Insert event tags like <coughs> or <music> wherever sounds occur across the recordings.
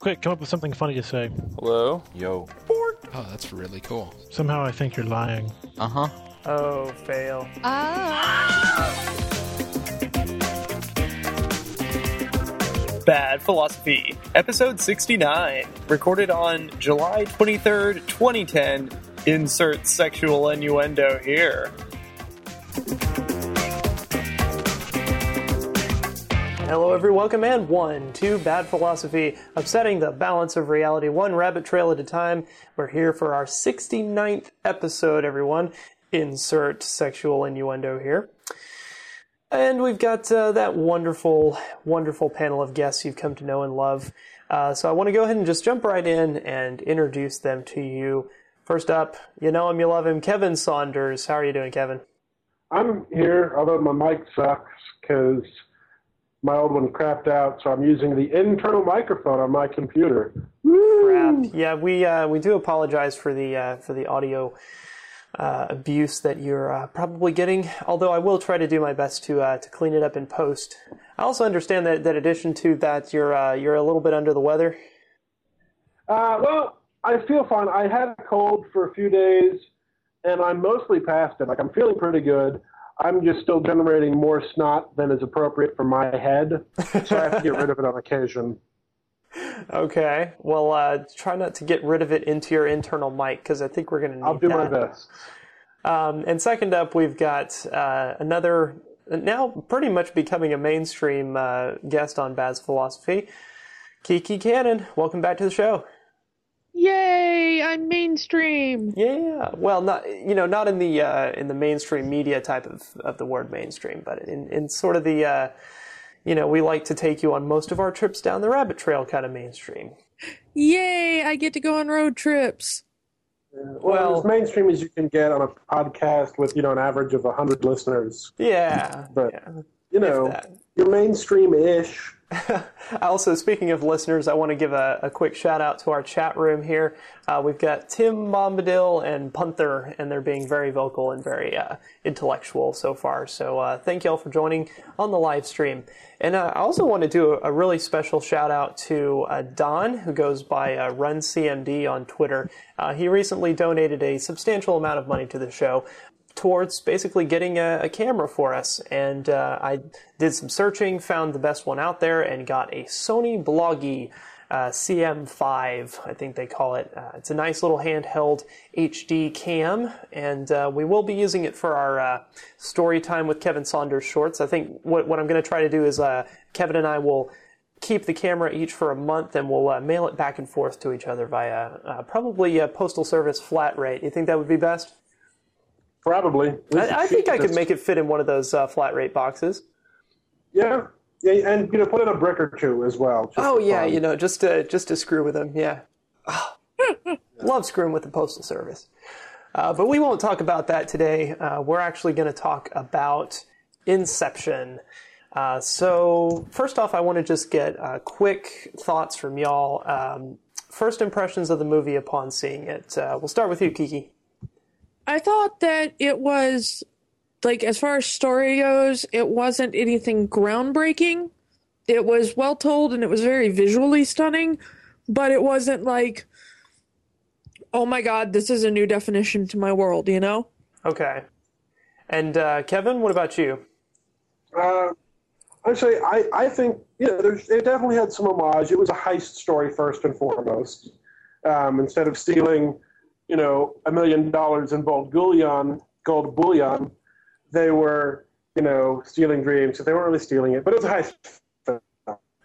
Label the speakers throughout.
Speaker 1: Quick, come up with something funny to say.
Speaker 2: Hello?
Speaker 3: Yo.
Speaker 4: Oh, that's really cool.
Speaker 1: Somehow I think you're lying.
Speaker 3: Uh huh.
Speaker 2: Oh, fail. Bad Philosophy, Episode 69, recorded on July 23rd, 2010. Insert sexual innuendo here. Hello, everyone. Welcome and one two, Bad Philosophy, upsetting the balance of reality one rabbit trail at a time. We're here for our 69th episode, everyone. Insert sexual innuendo here. And we've got uh, that wonderful, wonderful panel of guests you've come to know and love. Uh, so I want to go ahead and just jump right in and introduce them to you. First up, you know him, you love him, Kevin Saunders. How are you doing, Kevin?
Speaker 5: I'm here, although my mic sucks because my old one crapped out, so I'm using the internal microphone on my computer.
Speaker 2: Crap. Yeah, we uh, we do apologize for the uh, for the audio uh, abuse that you're uh, probably getting. Although I will try to do my best to uh, to clean it up in post. I also understand that that addition to that, you're uh, you're a little bit under the weather.
Speaker 5: Uh, well, I feel fine. I had a cold for a few days, and I'm mostly past it. Like I'm feeling pretty good. I'm just still generating more snot than is appropriate for my head, so I have to get rid of it on occasion. <laughs>
Speaker 2: Okay. Well, uh, try not to get rid of it into your internal mic because I think we're going to need
Speaker 5: I'll do my best.
Speaker 2: Um, and second up, we've got uh, another now pretty much becoming a mainstream uh, guest on Bad's Philosophy, Kiki Canon. Welcome back to the show.
Speaker 6: Yay! I'm mainstream.
Speaker 2: Yeah, well, not you know, not in the uh, in the mainstream media type of, of the word mainstream, but in, in sort of the uh, you know, we like to take you on most of our trips down the rabbit trail kind of mainstream.
Speaker 6: Yay! I get to go on road trips.
Speaker 5: Well, as mainstream as you can get on a podcast with you know an average of hundred listeners,
Speaker 2: Yeah,
Speaker 5: but
Speaker 2: yeah.
Speaker 5: you know
Speaker 2: that.
Speaker 5: you're mainstream-ish. <laughs>
Speaker 2: Also, speaking of listeners, I want to give a, a quick shout out to our chat room here. Uh, we've got Tim Bombadil and Punther, and they're being very vocal and very uh, intellectual so far. So, uh, thank you all for joining on the live stream. And uh, I also want to do a, a really special shout out to uh, Don, who goes by uh, RunCMD on Twitter. Uh, he recently donated a substantial amount of money to the show towards basically getting a, a camera for us. And uh, I did some searching, found the best one out there, and got a Sony Bloggie uh, CM5, I think they call it. Uh, it's a nice little handheld HD cam, and uh, we will be using it for our uh, story time with Kevin Saunders shorts. I think what, what I'm going to try to do is uh, Kevin and I will keep the camera each for a month and we'll uh, mail it back and forth to each other via probably a postal service flat rate. You think that would be best?
Speaker 5: Probably.
Speaker 2: I, I think I could make it fit in one of those uh, flat rate boxes.
Speaker 5: Yeah, yeah, and you know, put in a brick or two as well.
Speaker 2: Oh yeah,
Speaker 5: fun.
Speaker 2: you know, just to just to screw with them. Yeah, Ah. <laughs> love screwing with the postal service. Uh, but we won't talk about that today. Uh, we're actually going to talk about Inception. Uh, so first off, I want to just get uh, quick thoughts from y'all. Um, first impressions of the movie upon seeing it. Uh, we'll start with you, Kiki.
Speaker 6: I thought that it was like as far as story goes, it wasn't anything groundbreaking. It was well told and it was very visually stunning, but it wasn't like oh my god, this is a new definition to my world, you know?
Speaker 2: Okay. And uh, Kevin, what about you?
Speaker 5: Uh, actually, I, I think yeah, there's, it definitely had some homage. It was a heist story first and foremost. Um, instead of stealing, you know, a million dollars in gold bullion, gold bullion, they were, you know, stealing dreams. So they weren't really stealing it, but it was a heist.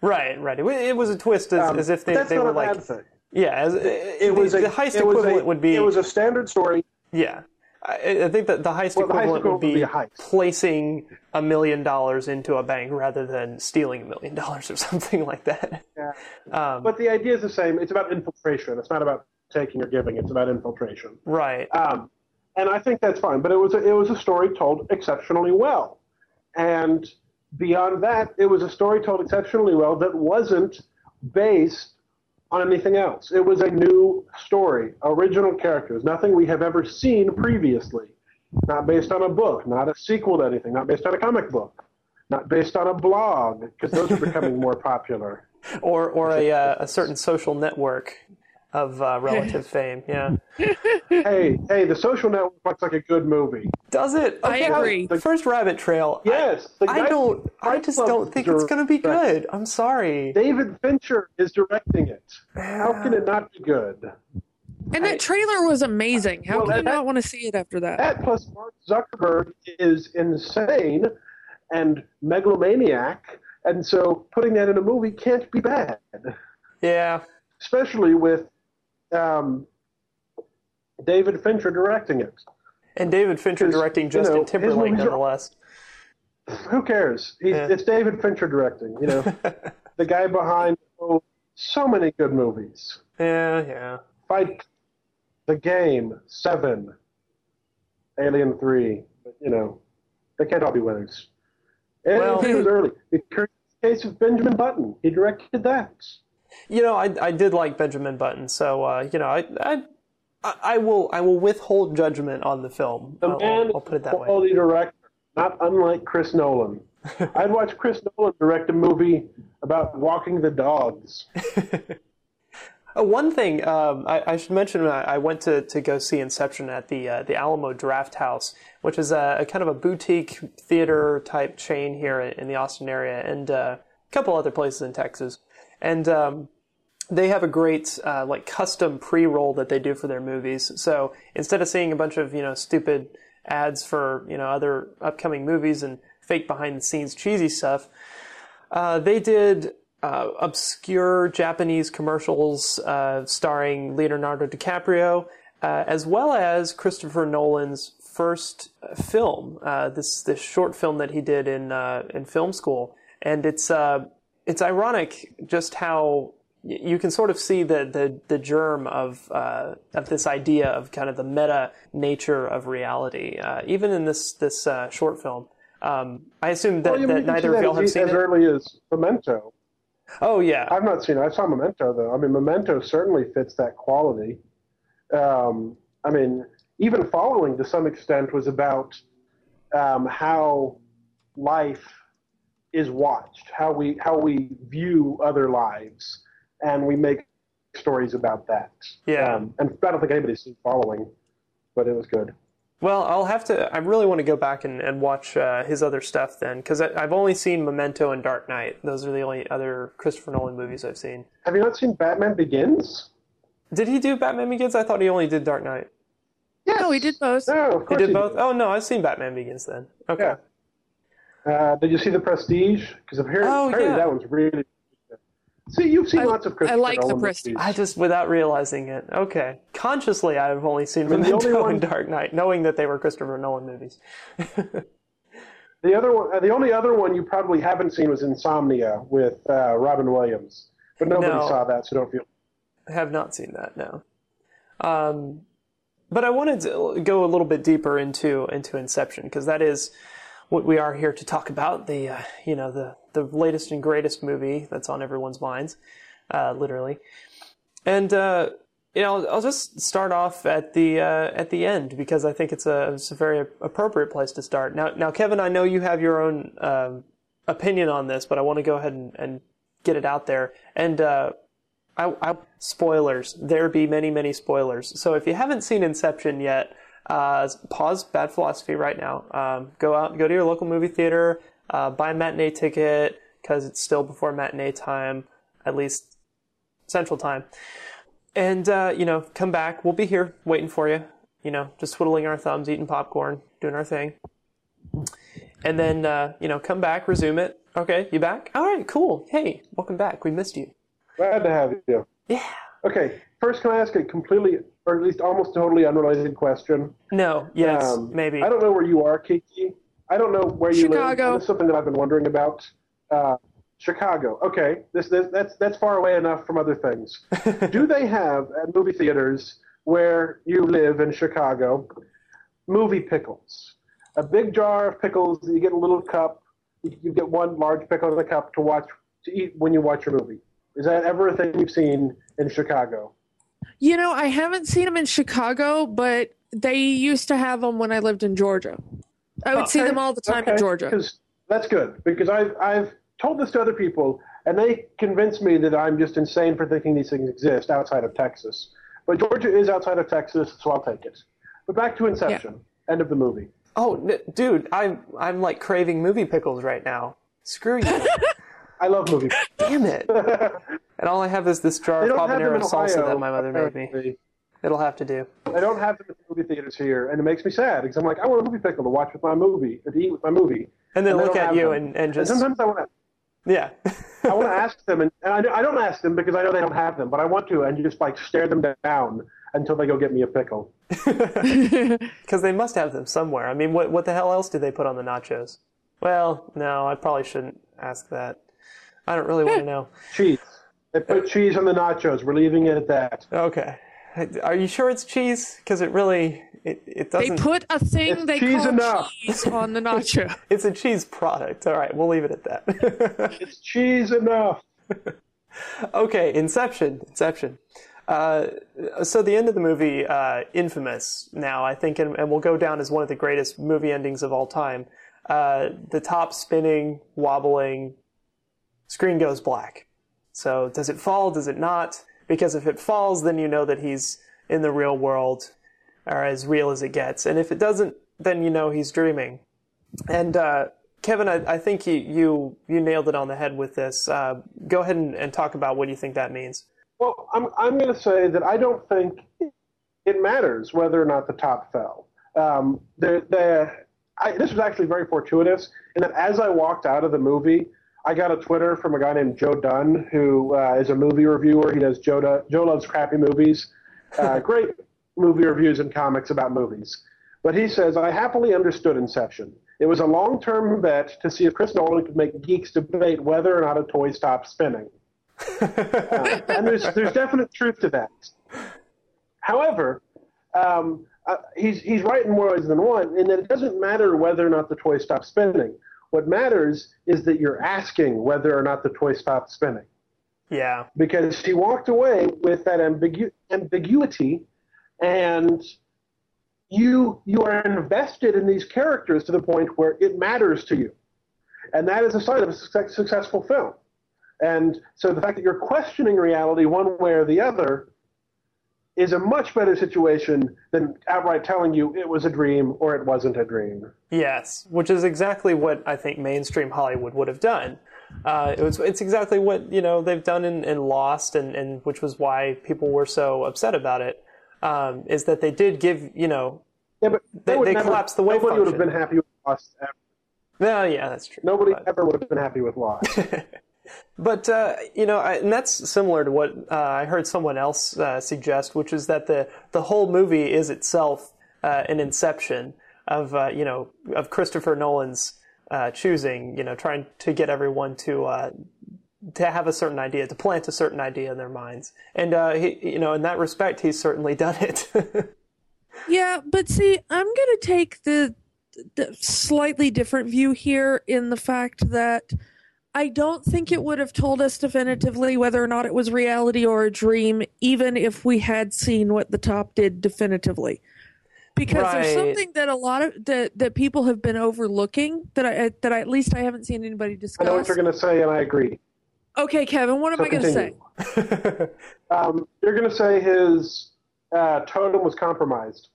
Speaker 2: Right, right. It, it was a twist as,
Speaker 5: Um,
Speaker 2: as if they, they were
Speaker 5: a
Speaker 2: like
Speaker 5: bad thing.
Speaker 2: Yeah, as, it,
Speaker 5: It was
Speaker 2: the,
Speaker 5: a,
Speaker 2: the heist equivalent
Speaker 5: a-
Speaker 2: would be
Speaker 5: It was a standard story.
Speaker 2: yeah. I, I think that the heist
Speaker 5: Well, the heist
Speaker 2: equivalent would
Speaker 5: equivalent would
Speaker 2: be,
Speaker 5: be
Speaker 2: placing a million dollars into a bank rather than stealing a million dollars or <laughs> something like that.
Speaker 5: Yeah.
Speaker 2: Um,
Speaker 5: But the idea is the same. It's about infiltration. It's not about taking or giving. It's about infiltration.
Speaker 2: right.
Speaker 5: Um, and I think that's fine. But it was a, it was a story told exceptionally well, and beyond that, it was a story told exceptionally well that wasn't based on anything else. It was a new story, original characters, nothing we have ever seen previously. Not based on a book, not a sequel to anything, not based on a comic book, not based on a blog, because those are becoming more <laughs> popular.
Speaker 2: or or a uh, a certain social network of uh, relative fame. Yeah. <laughs>
Speaker 5: hey, hey, The Social Network looks like a good movie.
Speaker 2: Does it?
Speaker 6: I agree.
Speaker 2: The first Rabbit Trail. I-
Speaker 5: Yes, the
Speaker 2: I, don't. I just don't think it's going to be good. I'm sorry.
Speaker 5: David Fincher is directing it. How can it not be good?
Speaker 6: And that trailer was amazing. How
Speaker 5: Well,
Speaker 6: can you
Speaker 5: that-
Speaker 6: not want to see it after that?
Speaker 5: That plus Mark Zuckerberg is insane and megalomaniac, and so putting that in a movie can't be bad,
Speaker 2: Yeah.
Speaker 5: especially with um, David Fincher directing it.
Speaker 2: And David Fincher directing
Speaker 5: you
Speaker 2: Justin
Speaker 5: know,
Speaker 2: Timberlake,
Speaker 5: are-
Speaker 2: nonetheless.
Speaker 5: Who cares?
Speaker 2: Yeah.
Speaker 5: It's David Fincher directing. You know, <laughs> the guy behind oh, so many good movies.
Speaker 2: Yeah, yeah.
Speaker 5: Fight, The Game, Seven, Alien Three. But, you know, they can't all be winners. And
Speaker 2: Well-
Speaker 5: it was early. The curious case of Benjamin Button. He directed that.
Speaker 2: You know, I I did like Benjamin Button, so uh, you know, I, I I will I will withhold judgment on the film.
Speaker 5: The
Speaker 2: I'll, I'll put it that way.
Speaker 5: quality director, not unlike Chris Nolan. <laughs> I'd watch Chris Nolan direct a movie about walking the dogs. <laughs>
Speaker 2: Uh, one thing um, I, I should mention: I, I went to, to go see Inception at the uh, the Alamo Drafthouse, which is a, a kind of a boutique theater type chain here in, in the Austin area, and uh, a couple other places in Texas. And um, they have a great uh, like custom pre-roll that they do for their movies. So instead of seeing a bunch of you know stupid ads for you know other upcoming movies and fake behind the scenes cheesy stuff, uh, they did uh, obscure Japanese commercials uh, starring Leonardo DiCaprio, uh, as well as Christopher Nolan's first film, uh, this this short film that he did in in film school, and it's it's ironic just how you can sort of see the the, the germ of uh, of this idea of kind of the meta nature of reality, uh, even in this this uh, short film. Um, I assume that,
Speaker 5: Well, you
Speaker 2: that neither of y'all have seen
Speaker 5: as
Speaker 2: it.
Speaker 5: early as Memento.
Speaker 2: Oh yeah,
Speaker 5: I've not seen it. I saw Memento though. I mean, Memento certainly fits that quality. Um, I mean, even following to some extent was about um, how life is watched, how we how we view other lives, and we make stories about that.
Speaker 2: Yeah.
Speaker 5: Um, and I don't think anybody's seen following, but it was good.
Speaker 2: Well, I'll have to. I really want to go back and, and watch uh, his other stuff then, because I've only seen Memento and Dark Knight. Those are the only other Christopher Nolan movies I've seen.
Speaker 5: Have you not seen Batman Begins?
Speaker 2: Did he do Batman Begins? I thought he only did Dark Knight.
Speaker 5: Yeah,
Speaker 6: No, he did both.
Speaker 5: No, of
Speaker 2: He
Speaker 5: course
Speaker 2: did both. Oh no, I've seen Batman Begins then. Okay.
Speaker 5: Yeah. Uh, did you see The Prestige? Because apparently,
Speaker 2: Oh,
Speaker 5: apparently
Speaker 2: yeah.
Speaker 5: that one's really good. See, you've seen
Speaker 6: I-
Speaker 5: lots of Christopher
Speaker 6: I
Speaker 5: Christopher
Speaker 6: like The
Speaker 5: Nolan
Speaker 6: Prestige.
Speaker 5: movies.
Speaker 2: I just without realizing it. Okay. Consciously, I've only seen
Speaker 5: mean, the
Speaker 2: Memento
Speaker 5: only one-
Speaker 2: and Dark Knight, knowing that they were Christopher Nolan movies. <laughs>
Speaker 5: The other one, uh, the only other one you probably haven't seen was Insomnia with uh, Robin Williams, but nobody
Speaker 2: No.
Speaker 5: saw that, so don't feel.
Speaker 2: I have not seen that. No. Um, but I wanted to go a little bit deeper into into Inception because that is what we are here to talk about. The uh, you know the the latest and greatest movie that's on everyone's minds, uh, literally. And uh, you know, I'll, just start off at the uh, at the end because I think it's a it's a very appropriate place to start. Now, now, Kevin, I know you have your own um, opinion on this, but I want to go ahead and, and get it out there. And uh, I, I, spoilers. There be many, many spoilers. So if you haven't seen Inception yet, uh, pause Bad Philosophy right now. Um, go out, go to your local movie theater, uh, buy a matinee ticket because it's still before matinee time, at least Central Time. And uh, you know, come back. We'll be here waiting for you. You know, just twiddling our thumbs, eating popcorn, doing our thing. And then uh, you know, come back, resume it. Okay, you back? All right, cool. Hey, welcome back. We missed you.
Speaker 5: Glad to have you.
Speaker 2: Yeah.
Speaker 5: Okay, first, can I ask a completely, or at least almost totally unrelated question?
Speaker 2: No. Yes.
Speaker 5: Um,
Speaker 2: maybe.
Speaker 5: I don't know where you are, Kiki. I don't know where you
Speaker 6: Chicago.
Speaker 5: live. This is something that I've been wondering about. Uh, Chicago. Okay, this, this that's that's far away enough from other things. <laughs> Do they have at movie theaters where you live in Chicago movie pickles? A big jar of pickles. You get a little cup. You, you get one large pickle in the cup to watch to eat when you watch your movie. Is that ever a thing you've seen in Chicago?
Speaker 6: You know, I haven't seen them in Chicago, but they used to have them when I lived in Georgia. I would see them all the time in Georgia.
Speaker 5: That's good. Because I've I've told this to other people and they convince me that I'm just insane for thinking these things exist outside of Texas. But Georgia is outside of Texas, so I'll take it. But back to Inception. End of the movie.
Speaker 2: Oh, n- dude, I'm I'm like craving movie pickles right now. Screw you. <laughs>
Speaker 5: I love movie.
Speaker 2: Damn it. <laughs> And all I have is this jar of
Speaker 5: don't have them
Speaker 2: habanero salsa
Speaker 5: Ohio.
Speaker 2: that my mother made me. It'll have to do.
Speaker 5: I don't have them in movie theaters here, and it makes me sad because I'm like, I want a movie pickle to watch with my movie, or to eat with my movie.
Speaker 2: And then
Speaker 5: they
Speaker 2: look at you
Speaker 5: them.
Speaker 2: and, and just
Speaker 5: sometimes I want to,
Speaker 2: yeah.
Speaker 5: I want to <laughs> ask them, and, and I, I don't ask them because I know they don't have them, but I want to, and just like stare them down until they go get me a pickle. <laughs>
Speaker 2: Because they must have them somewhere. I mean, what what the hell else do they put on the nachos? Well, no, I probably shouldn't ask that. I don't really want to know.
Speaker 5: Cheese. They put cheese on the nachos. We're leaving it at that.
Speaker 2: Okay. Are you sure it's cheese? Because it really it, it doesn't.
Speaker 6: They put a thing
Speaker 5: It's
Speaker 6: they
Speaker 5: cheese
Speaker 6: call
Speaker 5: enough.
Speaker 6: cheese on the nacho. <laughs>
Speaker 2: it's a cheese product. All right, we'll leave it at that. <laughs>
Speaker 5: It's cheese enough. <laughs>
Speaker 2: okay, Inception. Inception. Uh, so the end of the movie, uh, infamous now, I think, and, and will go down as one of the greatest movie endings of all time. Uh, the top spinning, wobbling, screen goes black. So does it fall? Does it not? Because if it falls, then you know that he's in the real world, or as real as it gets. And if it doesn't, then you know he's dreaming. And uh, Kevin, I, I think you, you you nailed it on the head with this. Uh, go ahead and, and talk about what you think that means.
Speaker 5: Well, I'm, I'm going to say that I don't think it matters whether or not the top fell. Um, the, the, I, this was actually very fortuitous in that as I walked out of the movie, I got a Twitter from a guy named Joe Dunn, who uh, is a movie reviewer. He does Joe, Joe Loves Crappy Movies. Uh, <laughs> great movie reviews and comics about movies. But he says, I happily understood Inception. It was a long term bet to see if Chris Nolan could make geeks debate whether or not a toy stopped spinning. Uh, and there's, there's definite truth to that. However, um, uh, he's, he's right in more ways than one in that it doesn't matter whether or not the toy stops spinning. What matters is that you're asking whether or not the toy stopped spinning.
Speaker 2: Yeah,
Speaker 5: Because she walked away with that ambigu- ambiguity, and you you are invested in these characters to the point where it matters to you, and that is a sign of a success- successful film. And so the fact that you're questioning reality one way or the other is a much better situation than outright telling you it was a dream or it wasn't a dream.
Speaker 2: yes, which is exactly what I think mainstream Hollywood would have done. Uh, it was, it's exactly what you know they've done in, in Lost, and, and which was why people were so upset about it. Um, is that they did give you know?
Speaker 5: Yeah, but
Speaker 2: They- they
Speaker 5: never-
Speaker 2: collapsed the wave
Speaker 5: Nobody would have been happy with Lost. Ever.
Speaker 2: Well, yeah, that's true.
Speaker 5: Nobody
Speaker 2: But-
Speaker 5: ever would have been happy with Lost. <laughs>
Speaker 2: But uh, you know, I, and that's similar to what uh, I heard someone else uh, suggest, which is that the the whole movie is itself uh, an inception of uh, you know of Christopher Nolan's uh, choosing, you know, trying to get everyone to to have a certain idea, to plant a certain idea in their minds, and he, you know, in that respect, he's certainly done it. <laughs>
Speaker 6: Yeah, but see, I'm going to take the, the slightly different view here in the fact that I don't think it would have told us definitively whether or not it was reality or a dream, even if we had seen what the top did definitively. Because there's something that a lot of that that people have been overlooking that I that I, at least I haven't seen anybody discuss.
Speaker 5: I know what you're going to say, and I agree.
Speaker 6: Okay, Kevin, what am I going to say? <laughs>
Speaker 5: Um, you're going to say his uh, totem was compromised.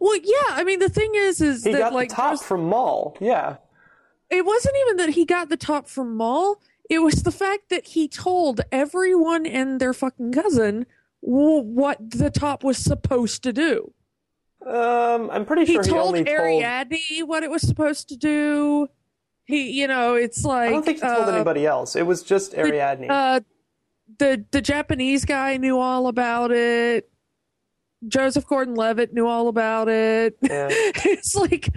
Speaker 6: Well, yeah, I mean the thing is, is
Speaker 2: he
Speaker 6: that
Speaker 2: got
Speaker 6: like
Speaker 2: the top
Speaker 6: there's-
Speaker 2: from Mal, yeah.
Speaker 6: It wasn't even that he got the top from Mal. It was the fact that he told everyone and their fucking cousin w- what the top was supposed to do.
Speaker 2: Um, I'm pretty sure he,
Speaker 6: told
Speaker 2: only told.
Speaker 6: Ariadne what it was supposed to do. He, you know, it's like
Speaker 2: I don't think he told
Speaker 6: uh,
Speaker 2: anybody else. It was just Ariadne.
Speaker 6: Uh, the the Japanese guy knew all about it. Joseph Gordon-Levitt knew all about it.
Speaker 2: Yeah. <laughs>
Speaker 6: it's like,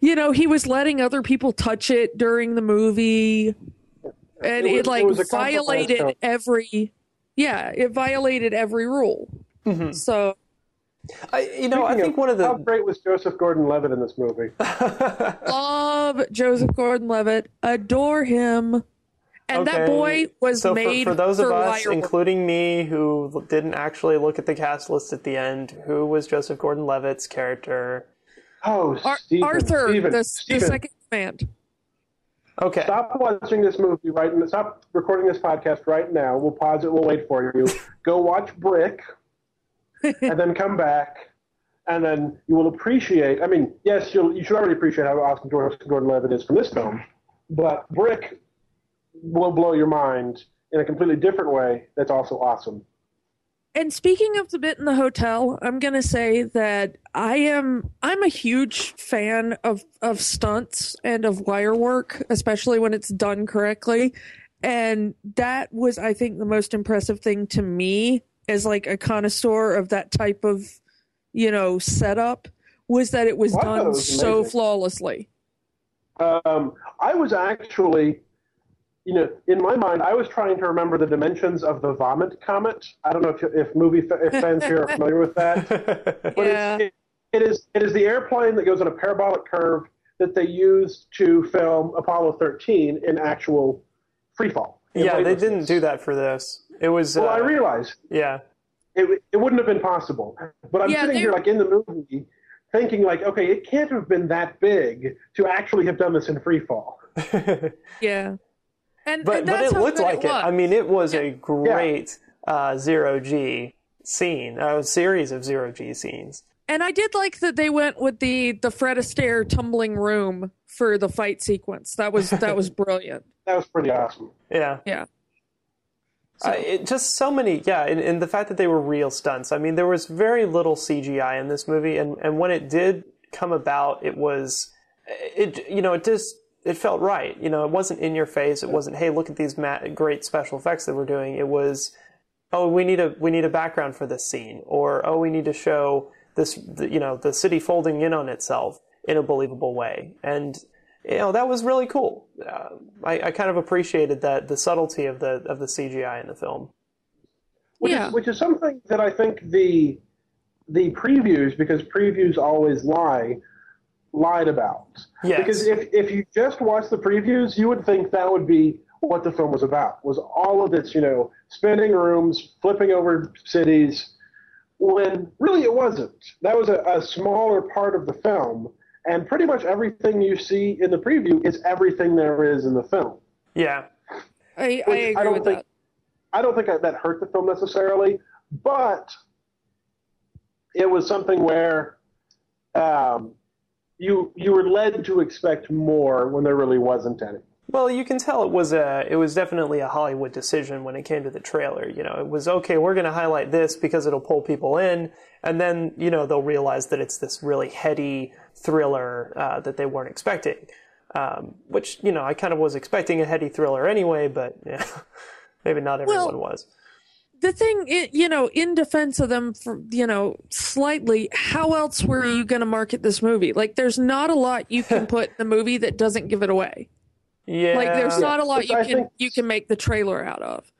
Speaker 6: you know, he was letting other people touch it during the movie, and
Speaker 5: It
Speaker 6: it, like
Speaker 5: it was a compromise
Speaker 6: violated every, yeah, it violated every rule.
Speaker 2: Mm-hmm.
Speaker 6: So
Speaker 2: I, you know, I think
Speaker 5: of-
Speaker 2: one of the How
Speaker 5: great was Joseph Gordon-Levitt in this movie? <laughs>
Speaker 6: love Joseph Gordon-Levitt, adore him, and that boy was
Speaker 2: so
Speaker 6: made
Speaker 2: for, for those of us,
Speaker 6: Liar-
Speaker 2: including me, who didn't actually look at the cast list at the end, who was Joseph Gordon-Levitt's character?
Speaker 5: Oh,
Speaker 6: Ar-
Speaker 5: Stephen,
Speaker 6: Arthur,
Speaker 5: Stephen,
Speaker 6: the, the second command.
Speaker 2: Okay.
Speaker 5: Stop watching this movie right now. Stop recording this podcast right now. We'll pause it. We'll wait for you. <laughs> Go watch Brick, and then come back, and then you will appreciate. I mean, yes, you'll, you should already appreciate how awesome Gordon-Levitt is from this film, but Brick will blow your mind in a completely different way. That's also awesome.
Speaker 6: And speaking of the bit in the hotel, I'm gonna say that I am I'm a huge fan of of stunts and of wire work, especially when it's done correctly. And that was, I think, the most impressive thing to me as like a connoisseur of that type of, you know, setup was that it was done
Speaker 5: was
Speaker 6: so flawlessly.
Speaker 5: Um, I was actually, you know, in my mind, I was trying to remember the dimensions of the vomit comet. I don't know if, if movie if fans here are familiar with that. <laughs> But
Speaker 6: Yeah.
Speaker 5: it's, it, it is it is the airplane that goes on a parabolic curve that they used to film Apollo 13 in actual free fall.
Speaker 2: yeah, they didn't do that for this. It was.
Speaker 5: Well,
Speaker 2: uh,
Speaker 5: I realized.
Speaker 2: Yeah.
Speaker 5: it, it wouldn't have been possible. But I'm
Speaker 6: Yeah,
Speaker 5: sitting here like in the movie thinking like, okay, it can't have been that big to actually have done this in free fall. <laughs>
Speaker 6: Yeah. And,
Speaker 2: But
Speaker 6: and
Speaker 2: but it
Speaker 6: how
Speaker 2: looked like it.
Speaker 6: was.
Speaker 2: I mean, it was a great uh, zero G scene, a series of zero G scenes.
Speaker 6: And I did like that they went with the the Fred Astaire tumbling room for the fight sequence. That was that was <laughs> brilliant.
Speaker 5: That was pretty awesome.
Speaker 2: Yeah.
Speaker 6: Yeah.
Speaker 2: Uh, it, just so many, yeah, and, and the fact that they were real stunts. I mean, there was very little CGI in this movie, and, and when it did come about, it was, it you know, it just it felt right. You know, it wasn't in your face. It wasn't, hey, look at these ma- great special effects that we're doing. It was, oh, we need a we need a background for this scene, or oh, we need to show this, the, you know, the city folding in on itself in a believable way, and you know that was really cool. Uh, I, I kind of appreciated that the subtlety of the of the CGI in the film.
Speaker 5: Which,
Speaker 6: Yeah.
Speaker 5: is, which is something that I think the the previews, because previews always lie, lied about.
Speaker 2: Yes.
Speaker 5: Because if, if you just watch the previews, you would think that would be what the film was about. Was all of its, you know, spinning rooms, flipping over cities, when really it wasn't. That was a, a smaller part of the film, and pretty much everything you see in the preview is everything there is in the film.
Speaker 2: Yeah,
Speaker 6: I, I
Speaker 5: Which I don't
Speaker 6: with
Speaker 5: think-
Speaker 6: that.
Speaker 5: I don't think that that hurt the film necessarily, but it was something where um, you you were led to expect more when there really wasn't any.
Speaker 2: Well, you can tell it was a it was definitely a Hollywood decision when it came to the trailer. You know, it was okay. We're going to highlight this because it'll pull people in, and then you know they'll realize that it's this really heady thriller uh, that they weren't expecting. Um, which you know I kind of was expecting a heady thriller anyway, but yeah, <laughs> maybe not everyone was.
Speaker 6: The thing, you know, in defense of them, for you know, slightly, how else were you going to market this movie? Like, there's not a lot you can <laughs> put in the movie that doesn't give it away.
Speaker 2: Yeah,
Speaker 6: Like, there's not a lot you
Speaker 5: I
Speaker 6: can
Speaker 5: think-
Speaker 6: you can make the trailer out of.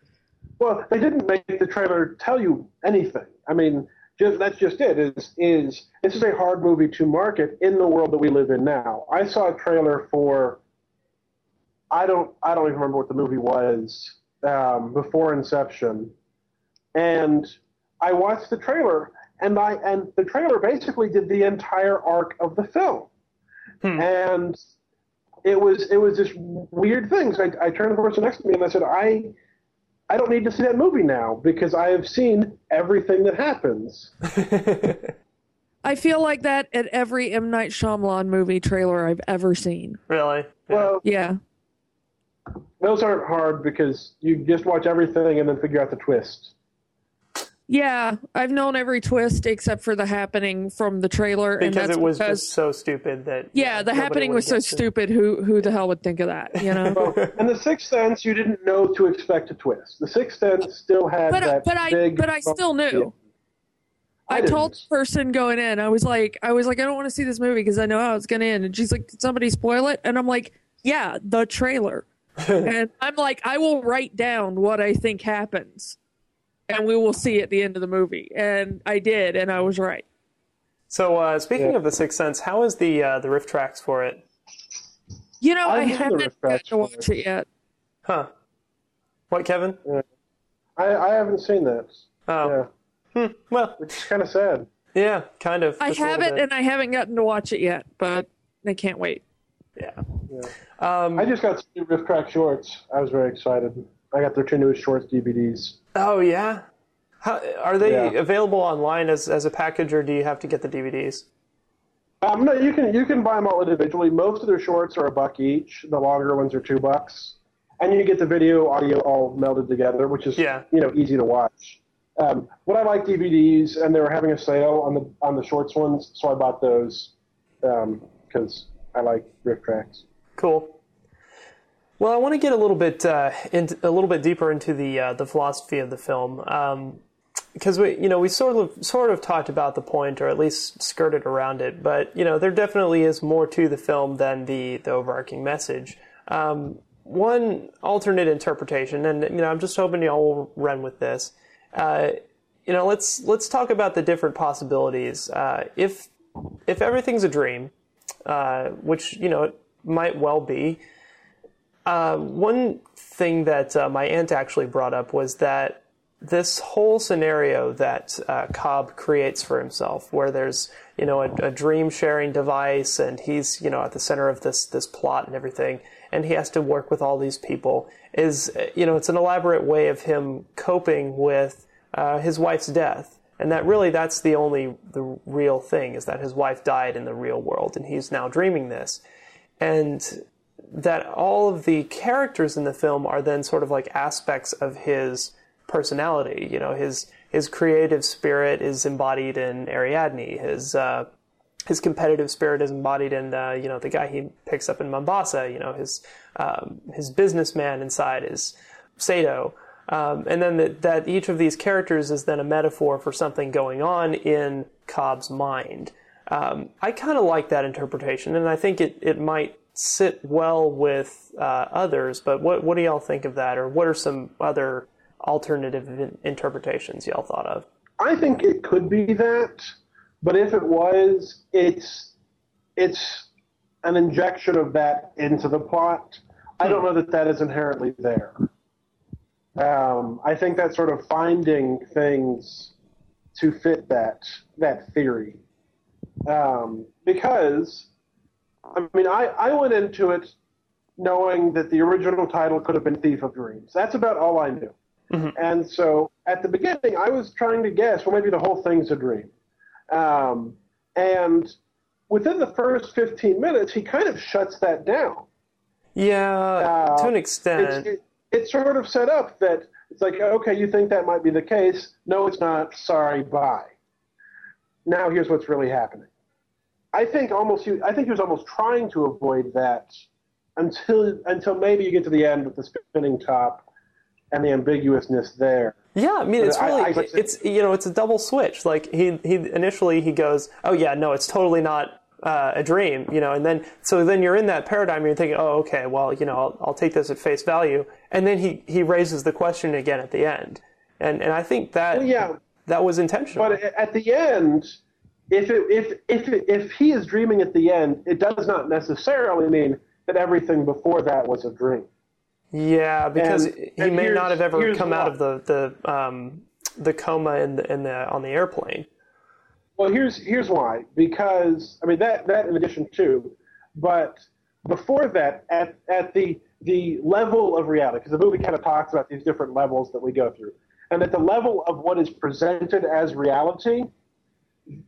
Speaker 5: Well, they didn't make the trailer tell you anything. I mean, just, that's just it. Is is this is a hard movie to market in the world that we live in now? I saw a trailer for. I don't. I don't even remember what the movie was um, before Inception, and I watched the trailer, and I and the trailer basically did the entire arc of the film, hmm. and it was it was just weird things. I, I turned to the person next to me and I said, I I don't need to see that movie now because I have seen everything that happens. <laughs>
Speaker 6: I feel like that at every M Night Shyamalan movie trailer I've ever seen.
Speaker 2: really.
Speaker 5: Well,
Speaker 6: Yeah,
Speaker 5: those aren't hard because you just watch everything and then figure out the twist.
Speaker 6: Yeah, I've known every twist except for the happening from the trailer, and
Speaker 2: because
Speaker 6: that's
Speaker 2: it was
Speaker 6: because
Speaker 2: just so stupid that
Speaker 6: yeah, the happening was so
Speaker 2: get to-
Speaker 6: stupid. Who who the hell would think of that? You know. <laughs>
Speaker 5: Well, in The Sixth Sense, you didn't know to expect a twist. The Sixth Sense still had
Speaker 6: but uh,
Speaker 5: that
Speaker 6: but I
Speaker 5: big.
Speaker 6: but I still knew.
Speaker 5: I
Speaker 6: I, told the person going in, I was like, I was like, I don't want to see this movie because I know how it's going to end. And she's like, Did somebody spoil it? And I'm like, Yeah, the trailer. <laughs> and I'm like, I will write down what I think happens, and we will see at the end of the movie. And I did, and I was right.
Speaker 2: So uh, speaking
Speaker 5: Yeah.
Speaker 2: of the Sixth Sense, how is the uh, the RiffTrax for it?
Speaker 6: You know,
Speaker 5: I
Speaker 6: I
Speaker 5: haven't seen the
Speaker 6: haven't
Speaker 5: riff
Speaker 6: got
Speaker 5: tracks
Speaker 6: to watch it yet.
Speaker 2: Huh? What, Kevin?
Speaker 5: I, I haven't seen that.
Speaker 2: Oh,
Speaker 5: Yeah,
Speaker 2: well,
Speaker 5: which is kind of sad.
Speaker 2: yeah, kind of.
Speaker 6: I have
Speaker 2: little
Speaker 6: it,
Speaker 2: bit.
Speaker 6: and I haven't gotten to watch it yet, but I can't wait.
Speaker 2: Yeah. Um.
Speaker 5: I just got some new Riff Track shorts. I was very excited. I got their two newest shorts DVDs.
Speaker 2: Oh yeah. How, are they
Speaker 5: Yeah.
Speaker 2: available online as, as a package, or do you have to get the DVDs?
Speaker 5: Um, no, you can you can buy them all individually. Most of their shorts are a buck each. The longer ones are two bucks, and you get the video audio all melded together, which is
Speaker 2: Yeah.
Speaker 5: you know easy to watch. Um, but I like DVDs, and they were having a sale on the on the shorts ones, so I bought those because I like RiffTrax.
Speaker 2: Cool. Well, I want to get a little bit uh, into, a little bit deeper into the uh, the philosophy of the film because we you know we sort of sort of talked about the point or at least skirted around it, but you know there definitely is more to the film than the the overarching message. Um, one alternate interpretation, and you know I'm just hoping y'all will run with this. Uh, you know, let's let's talk about the different possibilities. Uh, if if everything's a dream, uh, which you know it might well be. Uh, one thing that uh, my aunt actually brought up was that this whole scenario that uh, Cobb creates for himself, where there's you know a, a dream sharing device, and he's you know at the center of this this plot and everything, and he has to work with all these people, is uh, you know it's an elaborate way of him coping with uh, his wife's death, and that really that's the only the real thing is that his wife died in the real world, and he's now dreaming this, and that all of the characters in the film are then sort of like aspects of his personality. You know, his his creative spirit is embodied in Ariadne. His uh, his competitive spirit is embodied in uh, you know the guy he picks up in Mombasa. You know, his um, his businessman inside is Saito. Um, and then that, that each of these characters is then a metaphor for something going on in Cobb's mind. Um, I kind of like that interpretation, and I think it, it might sit well with uh, others. But what what do y'all think of that, or what are some other alternative in- interpretations y'all thought of?
Speaker 5: I think it could be that, but if it was, it's it's an injection of that into the plot. I don't know that that is inherently there. Um, I think that's sort of finding things to fit that that theory, um, because I mean I, I went into it knowing that the original title could have been Thief of Dreams. That's about all I knew. And so at the beginning, I was trying to guess, well, maybe the whole thing's a dream. Um, and within the first 15 minutes, he kind of shuts that down.
Speaker 2: Yeah, to an extent.
Speaker 5: It's, it, it's sort of set up that it's like, okay, you think that might be the case. No, it's not. Sorry, bye. Now here's what's really happening. I think almost he, I think he was almost trying to avoid that until until maybe you get to the end with the spinning top and the ambiguousness there.
Speaker 2: Yeah, I mean, it's
Speaker 5: I-
Speaker 2: really,
Speaker 5: I-
Speaker 2: it's you know, it's a double switch. Like he he initially he goes, oh yeah, no, it's totally not uh, a dream, you know, and then so then you're in that paradigm. and You're thinking, oh, okay, well, you know, I'll, I'll take this at face value, and then he he raises the question again at the end, and and I think that
Speaker 5: Well, yeah.
Speaker 2: that was intentional.
Speaker 5: But at the end, if it, if if if he is dreaming at the end, it does not necessarily mean that everything before that was a dream.
Speaker 2: Yeah, because
Speaker 5: And-
Speaker 2: he
Speaker 5: and
Speaker 2: may not have ever come out of the the um, the coma in the, in the on the airplane.
Speaker 5: Well, here's here's why. Because I mean that that in addition to, but before that, at at the the level of reality, because the movie kind of talks about these different levels that we go through, and at the level of what is presented as reality,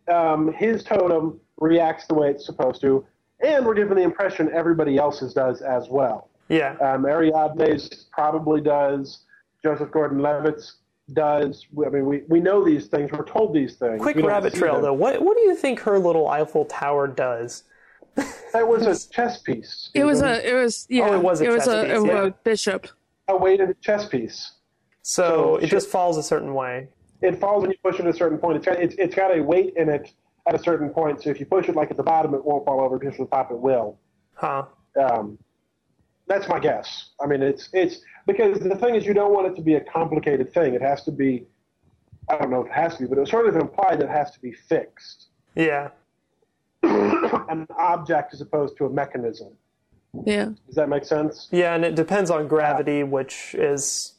Speaker 5: um, his totem reacts the way it's supposed to, and we're given the impression everybody else's does as well.
Speaker 2: Yeah,
Speaker 5: Um, Ariadne's probably does. Joseph Gordon-Levitt's does. I mean, we, we know these things. We're told these things.
Speaker 2: quick rabbit trail
Speaker 5: them.
Speaker 2: though. What what do you think her little Eiffel Tower does?
Speaker 5: That was a <laughs> chess piece.
Speaker 6: It was a, it was, yeah,
Speaker 2: Oh, it was a
Speaker 6: it was a,
Speaker 2: piece,
Speaker 6: a,
Speaker 2: yeah.
Speaker 6: a bishop.
Speaker 5: a weighted chess piece.
Speaker 2: So
Speaker 5: So
Speaker 2: it
Speaker 5: she-
Speaker 2: just falls a certain way.
Speaker 5: It falls when you push it at a certain point. It's got, it's, it's got a weight in it at a certain point. So if you push it like at the bottom, it won't fall over. If you push it at the top, it will.
Speaker 2: Huh.
Speaker 5: Um, that's my guess. I mean, it's it's because the thing is, you don't want it to be a complicated thing. It has to be. I don't know if it has to be, but it's sort of implied that it has to be fixed,
Speaker 2: Yeah. <coughs>
Speaker 5: an object as opposed to a mechanism.
Speaker 6: Yeah.
Speaker 5: Does that make sense?
Speaker 2: Yeah, and it depends on gravity, which is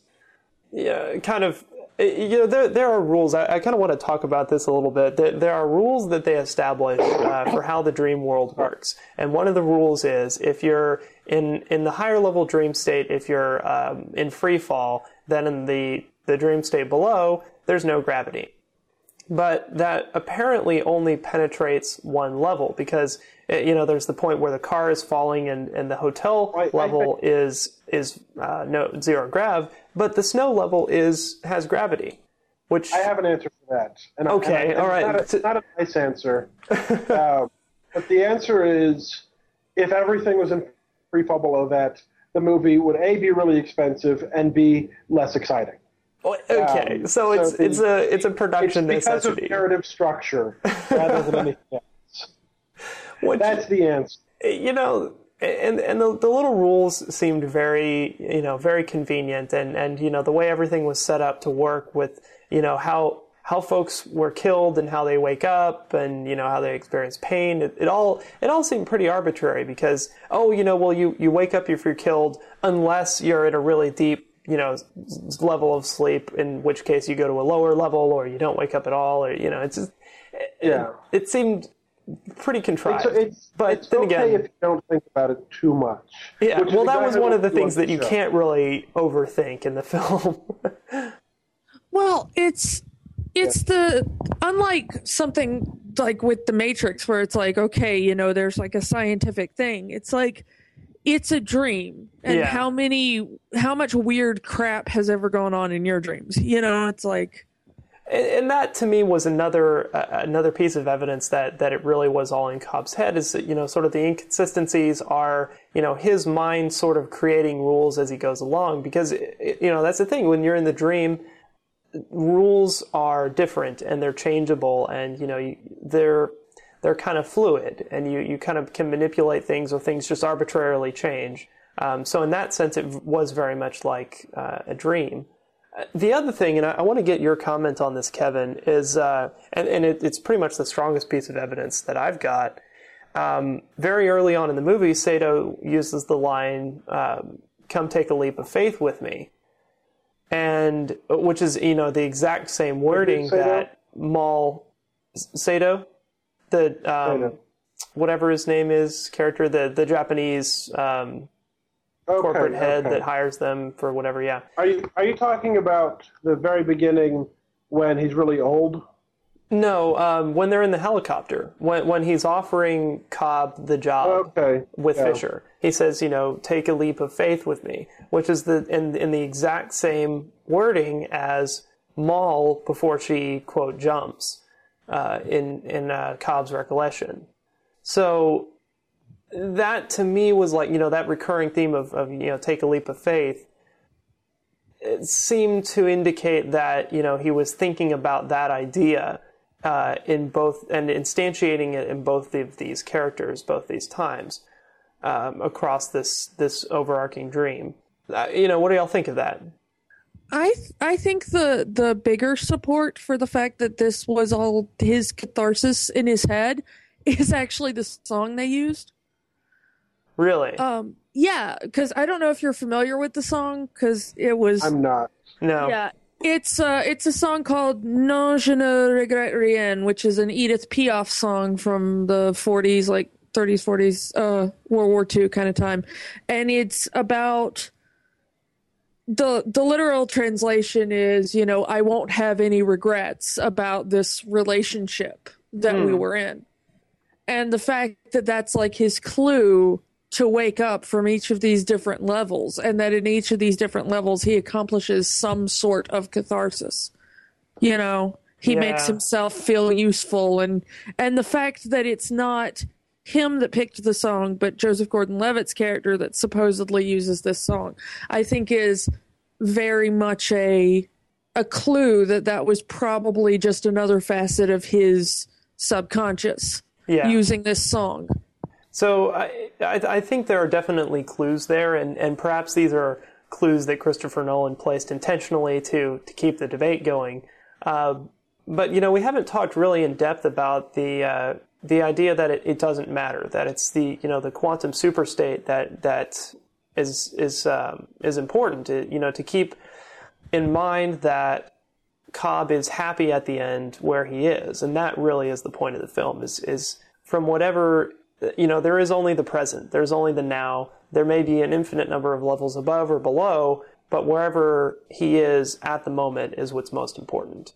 Speaker 2: yeah, kind of you know there there are rules. I, I kind of want to talk about this a little bit. There, there are rules that they establish uh, for how the dream world works, and one of the rules is if you're in in the higher level dream state, if you're um, in free fall, then in the the dream state below, there's no gravity. But that apparently only penetrates one level because eh, you know there's the point where the car is falling and, and the hotel
Speaker 5: I- I
Speaker 2: level is is uh, no zero grav, but the snow level is has gravity, which
Speaker 5: I have an answer for that. And I-
Speaker 2: Okay,
Speaker 5: and
Speaker 2: all right.
Speaker 5: It's not a, it's not a nice answer. uh, <laughs> but the answer is if everything was in free fall below that, the movie would A, be really expensive, and B, less exciting.
Speaker 2: Okay,
Speaker 5: Um,
Speaker 2: so it's
Speaker 5: the-
Speaker 2: it's a it's a
Speaker 5: It's
Speaker 2: production
Speaker 5: because of
Speaker 2: necessity.
Speaker 5: narrative structure rather than anything <laughs> else. That's the answer.
Speaker 2: you know and and the, the little rules seemed very you know very convenient and and you know the way everything was set up to work with you know how how folks were killed and how they wake up and you know how they experience pain it, it all it all seemed pretty arbitrary because oh you know well you you wake up if you're killed unless you're in a really deep you know level of sleep in which case you go to a lower level or you don't wake up at all or you know it's just
Speaker 5: Yeah.
Speaker 2: it seemed pretty contrived
Speaker 5: So it's,
Speaker 2: but
Speaker 5: it's
Speaker 2: then
Speaker 5: okay
Speaker 2: again
Speaker 5: if you don't think about it too much.
Speaker 2: yeah,
Speaker 5: which is
Speaker 2: well, that was one of the things
Speaker 5: want
Speaker 2: that you
Speaker 5: show.
Speaker 2: can't really overthink in the <laughs> film.
Speaker 6: Well, it's it's the unlike something like with the Matrix where it's like okay, you know, there's like a scientific thing. It's like it's a dream, and
Speaker 2: Yeah.
Speaker 6: how many how much weird crap has ever gone on in your dreams? You know, it's like
Speaker 2: and, and that to me was another uh, another piece of evidence that that it really was all in Cobb's head. Is that you know sort of the inconsistencies are you know his mind sort of creating rules as he goes along because it, you know that's the thing when you're in the dream. Rules are different and they're changeable, and you know they're they're kind of fluid, and you, you kind of can manipulate things, or things just arbitrarily change. Um, so in that sense, it was very much like uh, a dream. Uh, The other thing, and I, I want to get your comment on this, Kevin, is uh, and, and it, it's pretty much the strongest piece of evidence that I've got. Um, very early on in the movie, Saito uses the line, um, "Come take a leap of faith with me," and which is you know the exact same wording that Mal Saito, the um, whatever his name is, character, the the Japanese um,
Speaker 5: Okay,
Speaker 2: corporate head
Speaker 5: okay.
Speaker 2: that hires them for whatever. Yeah,
Speaker 5: Are you are you talking about the very beginning when he's really old?
Speaker 2: no, um, when they're in the helicopter, when when he's offering Cobb the job.
Speaker 5: Okay.
Speaker 2: with
Speaker 5: yeah.
Speaker 2: Fischer. He says, you know, take a leap of faith with me, which is the in in the exact same wording as Mal before she quote jumps uh, in in uh, Cobb's recollection. So that to me was like you know that recurring theme of, of you know take a leap of faith. It seemed to indicate that you know he was thinking about that idea uh, in both and instantiating it in both of these characters, both these times um, across this this overarching dream. Uh, you know, what do y'all think of that?
Speaker 6: I th- I think the the bigger support for the fact that this was all his catharsis in his head <laughs> is actually the song they used.
Speaker 2: Really?
Speaker 6: Um, yeah, because I don't know if you're familiar with the song because it was
Speaker 5: I'm not.
Speaker 2: no.
Speaker 6: yeah. It's uh, it's a song called "Non je ne regrette rien," which is an Edith Piaf song from the '40s, like '30s, '40s, uh, World War II kind of time, and it's about the the literal translation is, you know, I won't have any regrets about this relationship that we hmm. were in, and the fact that that's like his clue to wake up from each of these different levels and that in each of these different levels he accomplishes some sort of catharsis you know? He
Speaker 2: Yeah.
Speaker 6: makes himself feel useful and and the fact that it's not him that picked the song but joseph gordon-levitt's character that supposedly uses this song i think is very much a a clue that that was probably just another facet of his subconscious
Speaker 2: Yeah.
Speaker 6: using this song
Speaker 2: So I, I, I think there are definitely clues there, and, and perhaps these are clues that Christopher Nolan placed intentionally to to keep the debate going. Uh, but you know, we haven't talked really in depth about the uh, the idea that it, it doesn't matter, that it's the you know the quantum superstate that that is is um, is important. To, you know, to keep in mind that Cobb is happy at the end where he is, and that really is the point of the film. Is is from whatever you know, there is only the present. There's only the now. There may be an infinite number of levels above or below, but wherever he is at the moment is what's most important.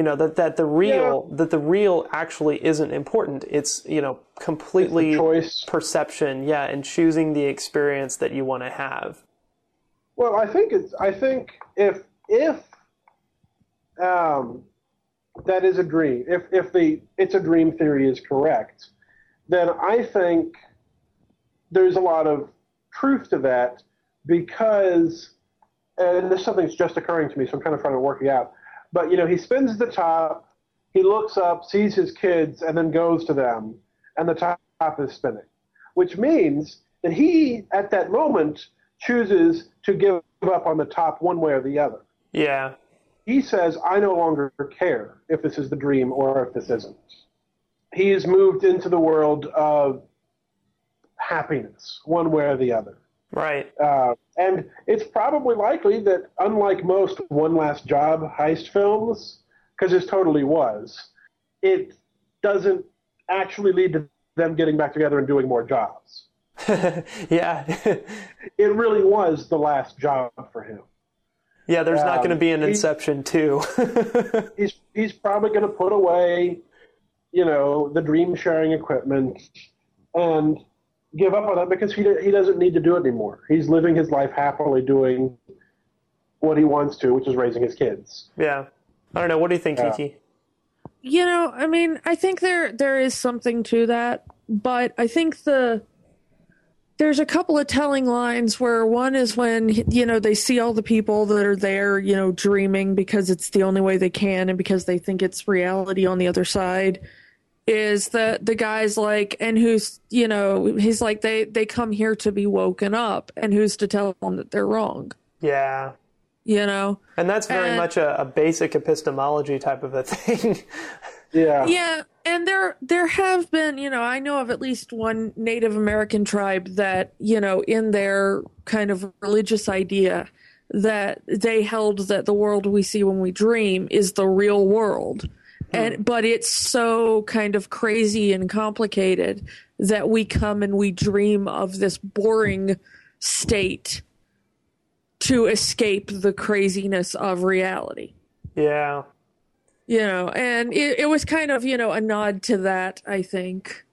Speaker 2: You know that that the real that the real actually isn't important. It's you know completely
Speaker 5: choice.
Speaker 2: perception, yeah, and choosing the experience that you want to have.
Speaker 5: Well, I think it's. I think if if um, that is a dream, if if the it's a dream theory is correct, then I think there's a lot of truth to that because, and this something's just occurring to me, so I'm kind of trying to work it out. But you know, he spins the top, he looks up, sees his kids, and then goes to them, and the top is spinning, which means that he, at that moment, chooses to give up on the top one way or the other.
Speaker 2: Yeah,
Speaker 5: He says, I no longer care if this is the dream or if this isn't. He has moved into the world of happiness, one way or the other.
Speaker 2: right.
Speaker 5: Uh, and it's probably likely that, unlike most one last job heist films, because this totally was, it doesn't actually lead to them getting back together and doing more jobs. <laughs>
Speaker 2: yeah, <laughs>
Speaker 5: It really was the last job for him.
Speaker 2: yeah. There's not
Speaker 5: Um,
Speaker 2: going to be an Inception too. <laughs>
Speaker 5: He's he's probably going to put away, you know, the dream sharing equipment and give up on it because he he doesn't need to do it anymore. He's living his life happily doing what he wants to, which is raising his kids.
Speaker 2: yeah. I don't know. What do you think,
Speaker 5: Yeah.
Speaker 2: Kiki?
Speaker 6: You know, I mean, I think there there is something to that, but I think the there's a couple of telling lines where one is when you know they see all the people that are there, you know, dreaming because it's the only way they can and because they think it's reality on the other side is that the guy's like and who's you know he's like they they come here to be woken up and who's to tell them that they're wrong
Speaker 2: Yeah.
Speaker 6: you know
Speaker 2: And that's very
Speaker 6: And-
Speaker 2: much a, a basic epistemology type of a <laughs> thing.
Speaker 5: Yeah.
Speaker 6: Yeah, and there there have been, you know, I know of at least one Native American tribe that, you know, in their kind of religious idea that they held that the world we see when we dream is the real world. And but it's so kind of crazy and complicated that we come and we dream of this boring state to escape the craziness of reality
Speaker 2: yeah.
Speaker 6: you know and it, it was kind of you know a nod to that i think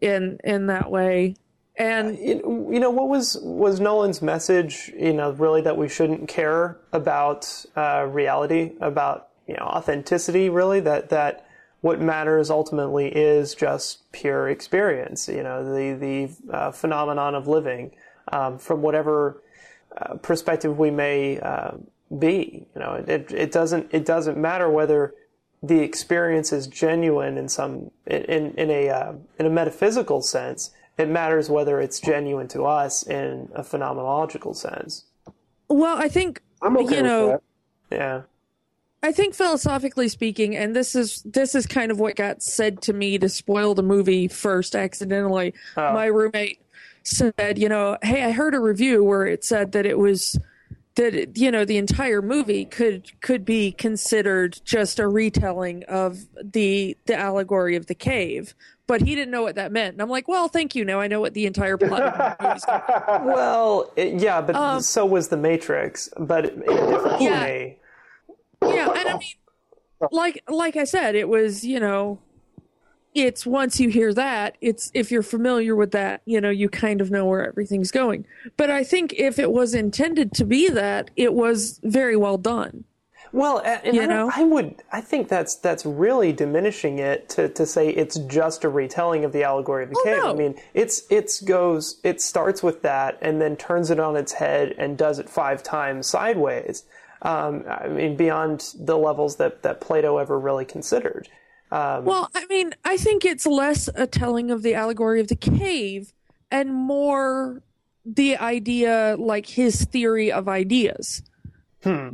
Speaker 6: in in that way and
Speaker 2: You, you know what was was Nolan's message? You know, really that we shouldn't care about uh, reality, about you know authenticity. Really, that that what matters ultimately is just pure experience. You know, the the uh, phenomenon of living um, from whatever uh, perspective we may uh, be. You know, it it doesn't it doesn't matter whether the experience is genuine in some in in a uh, in a metaphysical sense. It matters whether it's genuine to us in a phenomenological sense.
Speaker 6: well i think
Speaker 5: I'm okay
Speaker 6: you know
Speaker 5: with that.
Speaker 2: Yeah,
Speaker 6: I think philosophically speaking, and this is this is kind of what got said to me to spoil the movie first accidentally.
Speaker 2: Oh.
Speaker 6: My roommate said, you know, hey, I heard a review where it said that it was that you know the entire movie could could be considered just a retelling of the the allegory of the cave, but he didn't know what that meant. And I'm like, well, thank you. Now I know what the entire plot of the movie is. <laughs>
Speaker 2: well, it, yeah, but um, so was the Matrix, but in a different
Speaker 6: Yeah.
Speaker 2: way.
Speaker 6: Yeah and i mean like like i said it was you know it's once you hear that it's if you're familiar with that you know you kind of know where everything's going but i think if it was intended to be that it was very well done
Speaker 2: Well, and
Speaker 6: You
Speaker 2: I,
Speaker 6: know?
Speaker 2: I would, I think that's that's really diminishing it to, to say it's just a retelling of the allegory of the oh, cave.
Speaker 6: no.
Speaker 2: I mean, it's it's goes, it starts with that and then turns it on its head and does it five times sideways. Um, I mean, beyond the levels that that Plato ever really considered.
Speaker 6: well i mean i think it's less a telling of the allegory of the cave and more the idea like his theory of ideas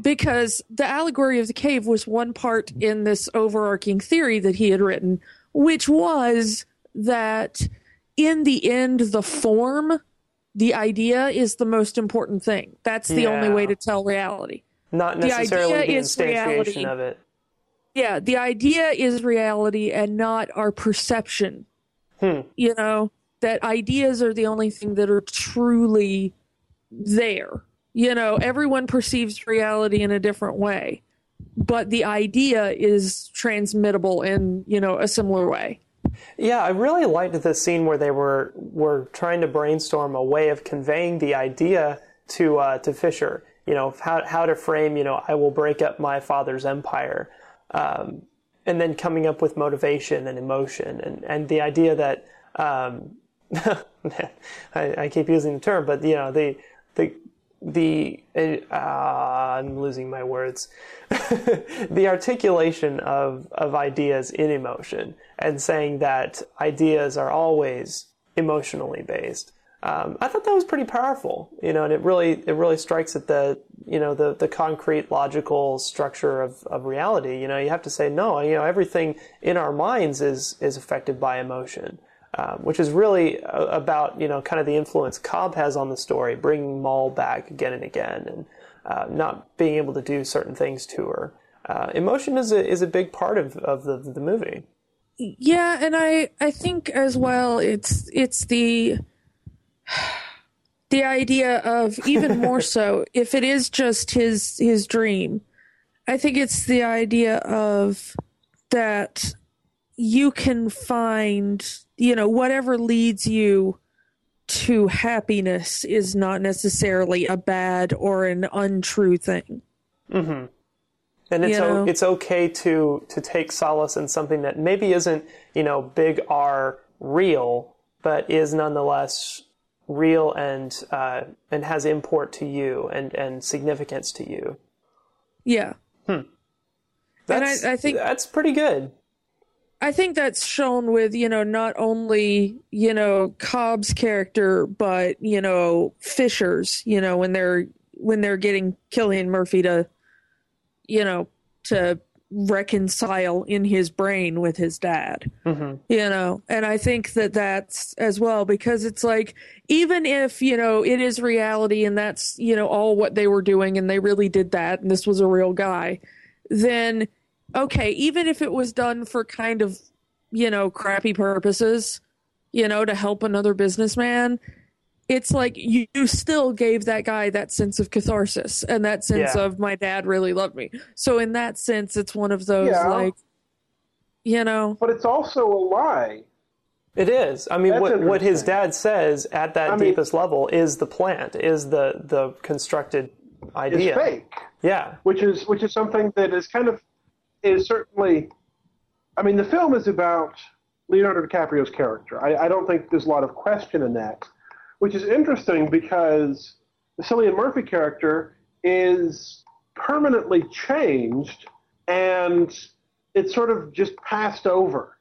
Speaker 6: because the allegory of the cave was one part in this overarching theory that he had written, which was that in the end, the form, the idea is the most important thing. That's the only way to tell reality.
Speaker 2: Not necessarily the,
Speaker 6: is
Speaker 2: instantiation
Speaker 6: reality.
Speaker 2: of it.
Speaker 6: Yeah, the idea is reality and not our perception You know, that ideas are the only thing that are truly there. You know, everyone perceives reality in a different way, but the idea is transmittable in, you know, a similar way.
Speaker 2: Yeah, I really liked the scene where they were were trying to brainstorm a way of conveying the idea to uh, to Fischer. You know how how to frame. You know, I will break up my father's empire, um, and then coming up with motivation and emotion, and and the idea that um, <laughs> I, I keep using the term, but you know the the the uh, I'm losing my words. <laughs> the articulation of of ideas in emotion and saying that ideas are always emotionally based. Um, I thought that was pretty powerful, you know, and it really it really strikes at the you know the the concrete logical structure of, of reality. You know, you have to say no. You know, everything in our minds is is affected by emotion um, which is really about you know kind of the influence Cobb has on the story, bringing Mal back again and again, and uh, not being able to do certain things to her. Uh, emotion is a is a big part of, of the the movie.
Speaker 6: Yeah, and I I think as well it's it's the <sighs> the idea of even more so <laughs> if it is just his his dream. I think it's the idea of that you can find you know, whatever leads you to happiness is not necessarily a bad or an untrue thing.
Speaker 2: Mm-hmm. And it's o- it's okay to to take solace in something that maybe isn't you know big R real, but is nonetheless real and uh, and has import to you and and significance to you.
Speaker 6: Yeah.
Speaker 2: That's,
Speaker 6: I- I think-
Speaker 2: that's pretty good.
Speaker 6: I think that's shown with, you know, not only, you know, Cobb's character, but, you know, Fischer's, you know, when they're when they're getting Cillian Murphy to, you know, to reconcile in his brain with his dad.
Speaker 2: Mhm.
Speaker 6: You know, and I think that that's as well because it's like even if, you know, it is reality and that's, you know, all what they were doing and they really did that and this was a real guy, then okay, even if it was done for kind of, you know, crappy purposes, you know, to help another businessman, it's like you, you still gave that guy that sense of catharsis and that sense
Speaker 2: Yeah.
Speaker 6: of my dad really loved me. So in that sense, it's one of those
Speaker 5: Yeah.
Speaker 6: like, you know,
Speaker 5: But it's also a lie.
Speaker 2: It is. I mean,
Speaker 5: That's
Speaker 2: what what his dad says at that
Speaker 5: I mean-
Speaker 2: deepest level is the plant, is the the constructed
Speaker 5: It's
Speaker 2: idea.
Speaker 5: fake.
Speaker 2: Yeah.
Speaker 5: which is which is something that is kind of is certainly. I mean, the film is about Leonardo DiCaprio's character. I, I don't think there's a lot of question in that, which is interesting because the Cillian Murphy character is permanently changed, and it's sort of just passed over.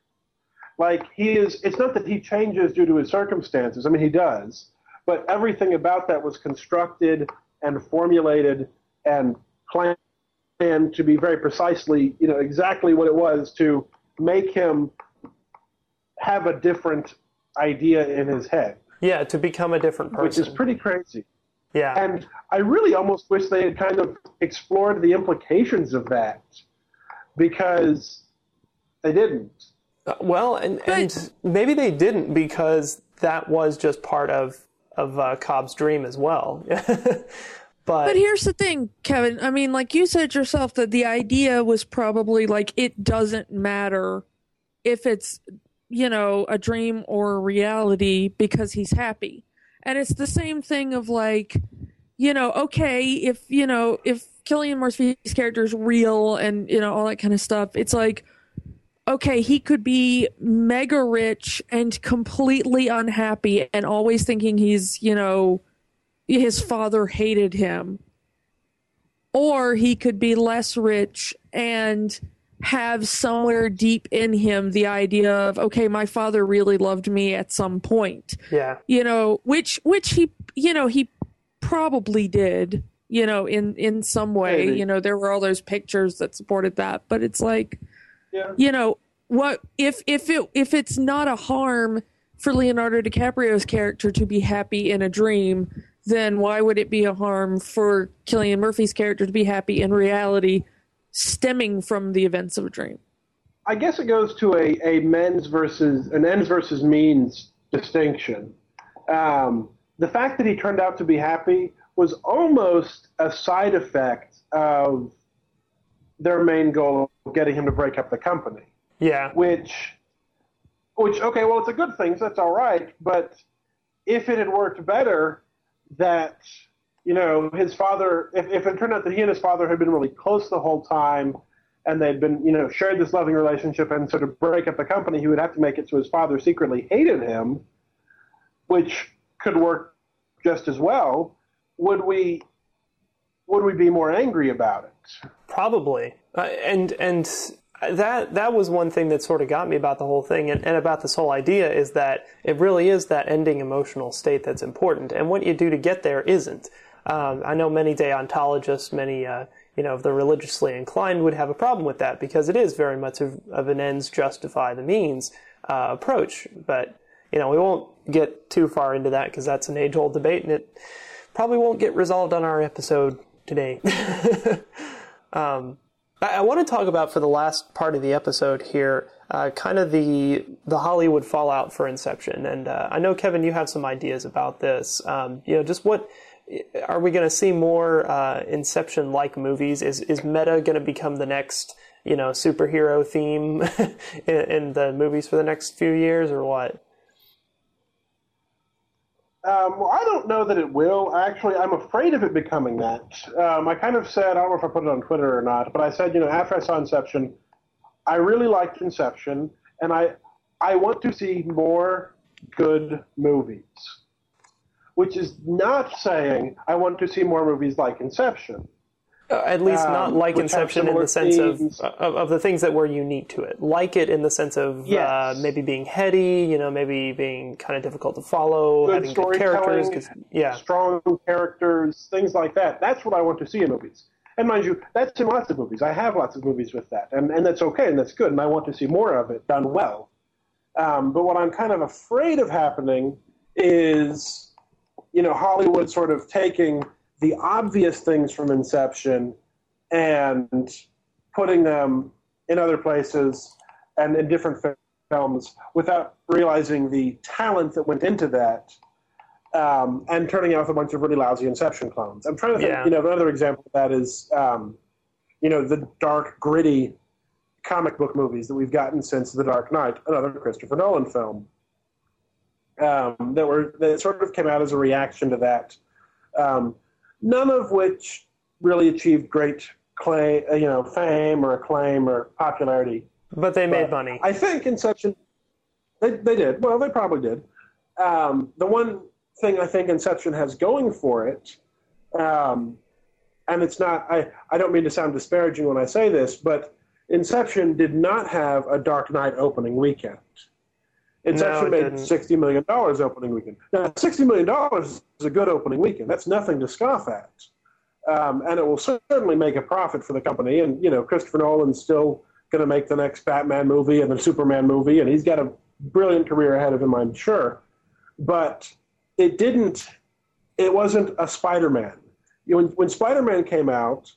Speaker 5: Like he is. It's not that he changes due to his circumstances. I mean, he does, but everything about that was constructed and formulated and planned to be very precisely, you know, exactly what it was to make him have a different idea in his head,
Speaker 2: Yeah, to become a different person.
Speaker 5: which is pretty crazy.
Speaker 2: yeah.
Speaker 5: And I really almost wish they had kind of explored the implications of that because they didn't.
Speaker 2: Uh, well, and and maybe they didn't because that was just part of of uh, Cobb's dream as well. <laughs> but,
Speaker 6: But here's the thing, Kevin. I mean, like you said yourself, that the idea was probably like it doesn't matter if it's, you know, a dream or a reality because he's happy. And it's the same thing of like, you know, okay, if, you know, if Cillian Murphy's character is real and, you know, all that kind of stuff, it's like, okay, he could be mega rich and completely unhappy and always thinking he's, you know, his father hated him. Or he could be less rich and have somewhere deep in him the idea of, okay, my father really loved me at some point.
Speaker 2: yeah,
Speaker 6: You know, which which he you know, he probably did, you know, in in some way.
Speaker 5: Maybe.
Speaker 6: You know, there were all those pictures that supported that. But it's like
Speaker 5: Yeah.
Speaker 6: you know what if if it if it's not a harm for Leonardo DiCaprio's character to be happy in a dream, then why would it be a harm for Cillian Murphy's character to be happy in reality, stemming from the events of a dream?
Speaker 5: I guess it goes to a, a men's versus an ends versus means distinction. Um, the fact that he turned out to be happy was almost a side effect of their main goal of getting him to break up the company.
Speaker 2: Yeah.
Speaker 5: Which, which okay, well, it's a good thing, so that's all right. But if it had worked better, that you know his father, if, if it turned out that he and his father had been really close the whole time, and they'd been you know shared this loving relationship, and sort of break up the company, he would have to make it so his father secretly hated him, which could work just as well. Would we? Would we be more angry about it?
Speaker 2: Probably, uh, and and that that was one thing that sort of got me about the whole thing and, and, about this whole idea is that it really is that ending emotional state that's important, and what you do to get there isn't. Um, I know many deontologists, many uh, you know of the religiously inclined would have a problem with that because it is very much of, of an ends justify the means uh, approach. But you know we won't get too far into that because that's an age old debate, and it probably won't get resolved on our episode today. <laughs> um, I, I, want to talk about for the last part of the episode here, uh, kind of the the Hollywood fallout for Inception, and uh, I know Kevin, you have some ideas about this. Um, you know, just what are we going to see more uh, Inception like movies? Is is meta going to become the next you know superhero theme <laughs> in, in the movies for the next few years, or what?
Speaker 5: Um, well, I don't know that it will. Actually, I'm afraid of it becoming that. Um, I kind of said, I don't know if I put it on Twitter or not, but I said, you know, after I saw Inception, I really liked Inception, and I, I want to see more good movies. Which is not saying I want to see more movies like Inception.
Speaker 2: Uh, at least not um, like Inception in the sense of, of, of the things that were unique to it. Like it in the sense of uh, yes. uh, maybe being heady, you know, maybe being kind of difficult to follow,
Speaker 5: good
Speaker 2: having good characters, yeah,
Speaker 5: strong characters, things like that. That's what I want to see in movies. And mind you, that's in lots of movies. I have lots of movies with that, and and that's okay, and that's good, and I want to see more of it done well. Um, but what I'm kind of afraid of happening is, you know, Hollywood sort of taking the obvious things from Inception and putting them in other places and in different films without realizing the talent that went into that um, and turning out with a bunch of really lousy Inception clones. I'm trying to think, yeah. you know, another example of that is, um, you know, the dark, gritty comic book movies that we've gotten since The Dark Knight, another Christopher Nolan film, um, that were that sort of came out as a reaction to that. Um, none of which really achieved great claim, uh, you know, fame or acclaim or popularity.
Speaker 2: But they made but money.
Speaker 5: I think Inception, they, they did. Well, they probably did. Um, the one thing I think Inception has going for it, um, and it's not, I, I don't mean to sound disparaging when I say this, but Inception did not have a Dark Knight opening weekend. Inception no, it made sixty million dollars opening weekend. Now, sixty million dollars is a good opening weekend. That's nothing to scoff at, um, and it will certainly make a profit for the company. And you know, Christopher Nolan's still going to make the next Batman movie and the Superman movie, and he's got a brilliant career ahead of him, I'm sure. But it didn't. It wasn't a Spider-Man. You know, when, when Spider-Man came out,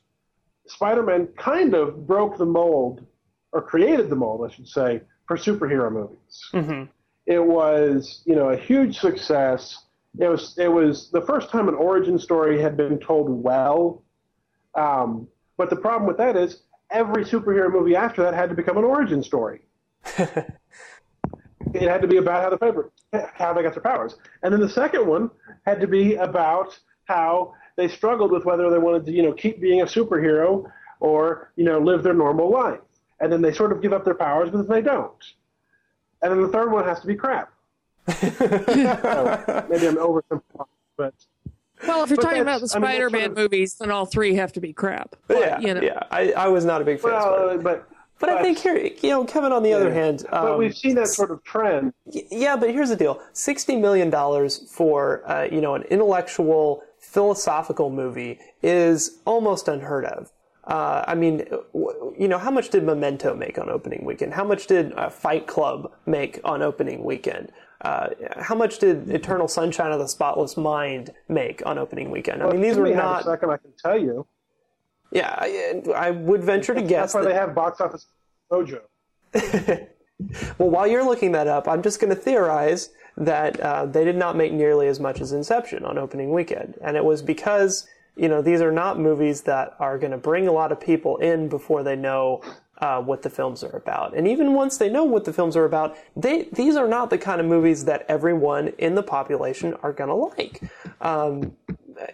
Speaker 5: Spider-Man kind of broke the mold, or created the mold, I should say, for superhero movies.
Speaker 2: Mm-hmm.
Speaker 5: It was, you know, a huge success. It was it was the first time an origin story had been told well. Um, but the problem with that is every superhero movie after that had to become an origin story. <laughs> it had to be about how the favorite, how they got their powers, and then the second one had to be about how they struggled with whether they wanted to, you know, keep being a superhero or you know live their normal life, and then they sort of give up their powers, but then they don't and then the third one has to be crap. so maybe I'm oversimplifying, but
Speaker 6: well, if you're talking about the Spider-Man I mean, movies, then all three have to be crap.
Speaker 2: But, yeah, you know. yeah. I, I was not a big fan. Well,
Speaker 5: but, but
Speaker 2: but I think here, you know, Kevin. On the yeah. other hand,
Speaker 5: um, but we've seen that sort of trend.
Speaker 2: Yeah, but here's the deal: sixty million dollars for uh, you know an intellectual, philosophical movie is almost unheard of. Uh, I mean, you know, how much did Memento make on opening weekend? How much did uh, Fight Club make on opening weekend? Uh, how much did Eternal Sunshine of the Spotless Mind make on opening weekend?
Speaker 5: I
Speaker 2: mean, these were not.
Speaker 5: A second, I can tell you.
Speaker 2: Yeah, I, I would venture to guess.
Speaker 5: That's why that... they have box office mojo. <laughs>
Speaker 2: Well, while you're looking that up, I'm just going to theorize that uh, they did not make nearly as much as Inception on opening weekend, and it was because you know these are not movies that are going to bring a lot of people in before they know uh, what the films are about, and even once they know what the films are about, they these are not the kind of movies that everyone in the population are going to like. Um,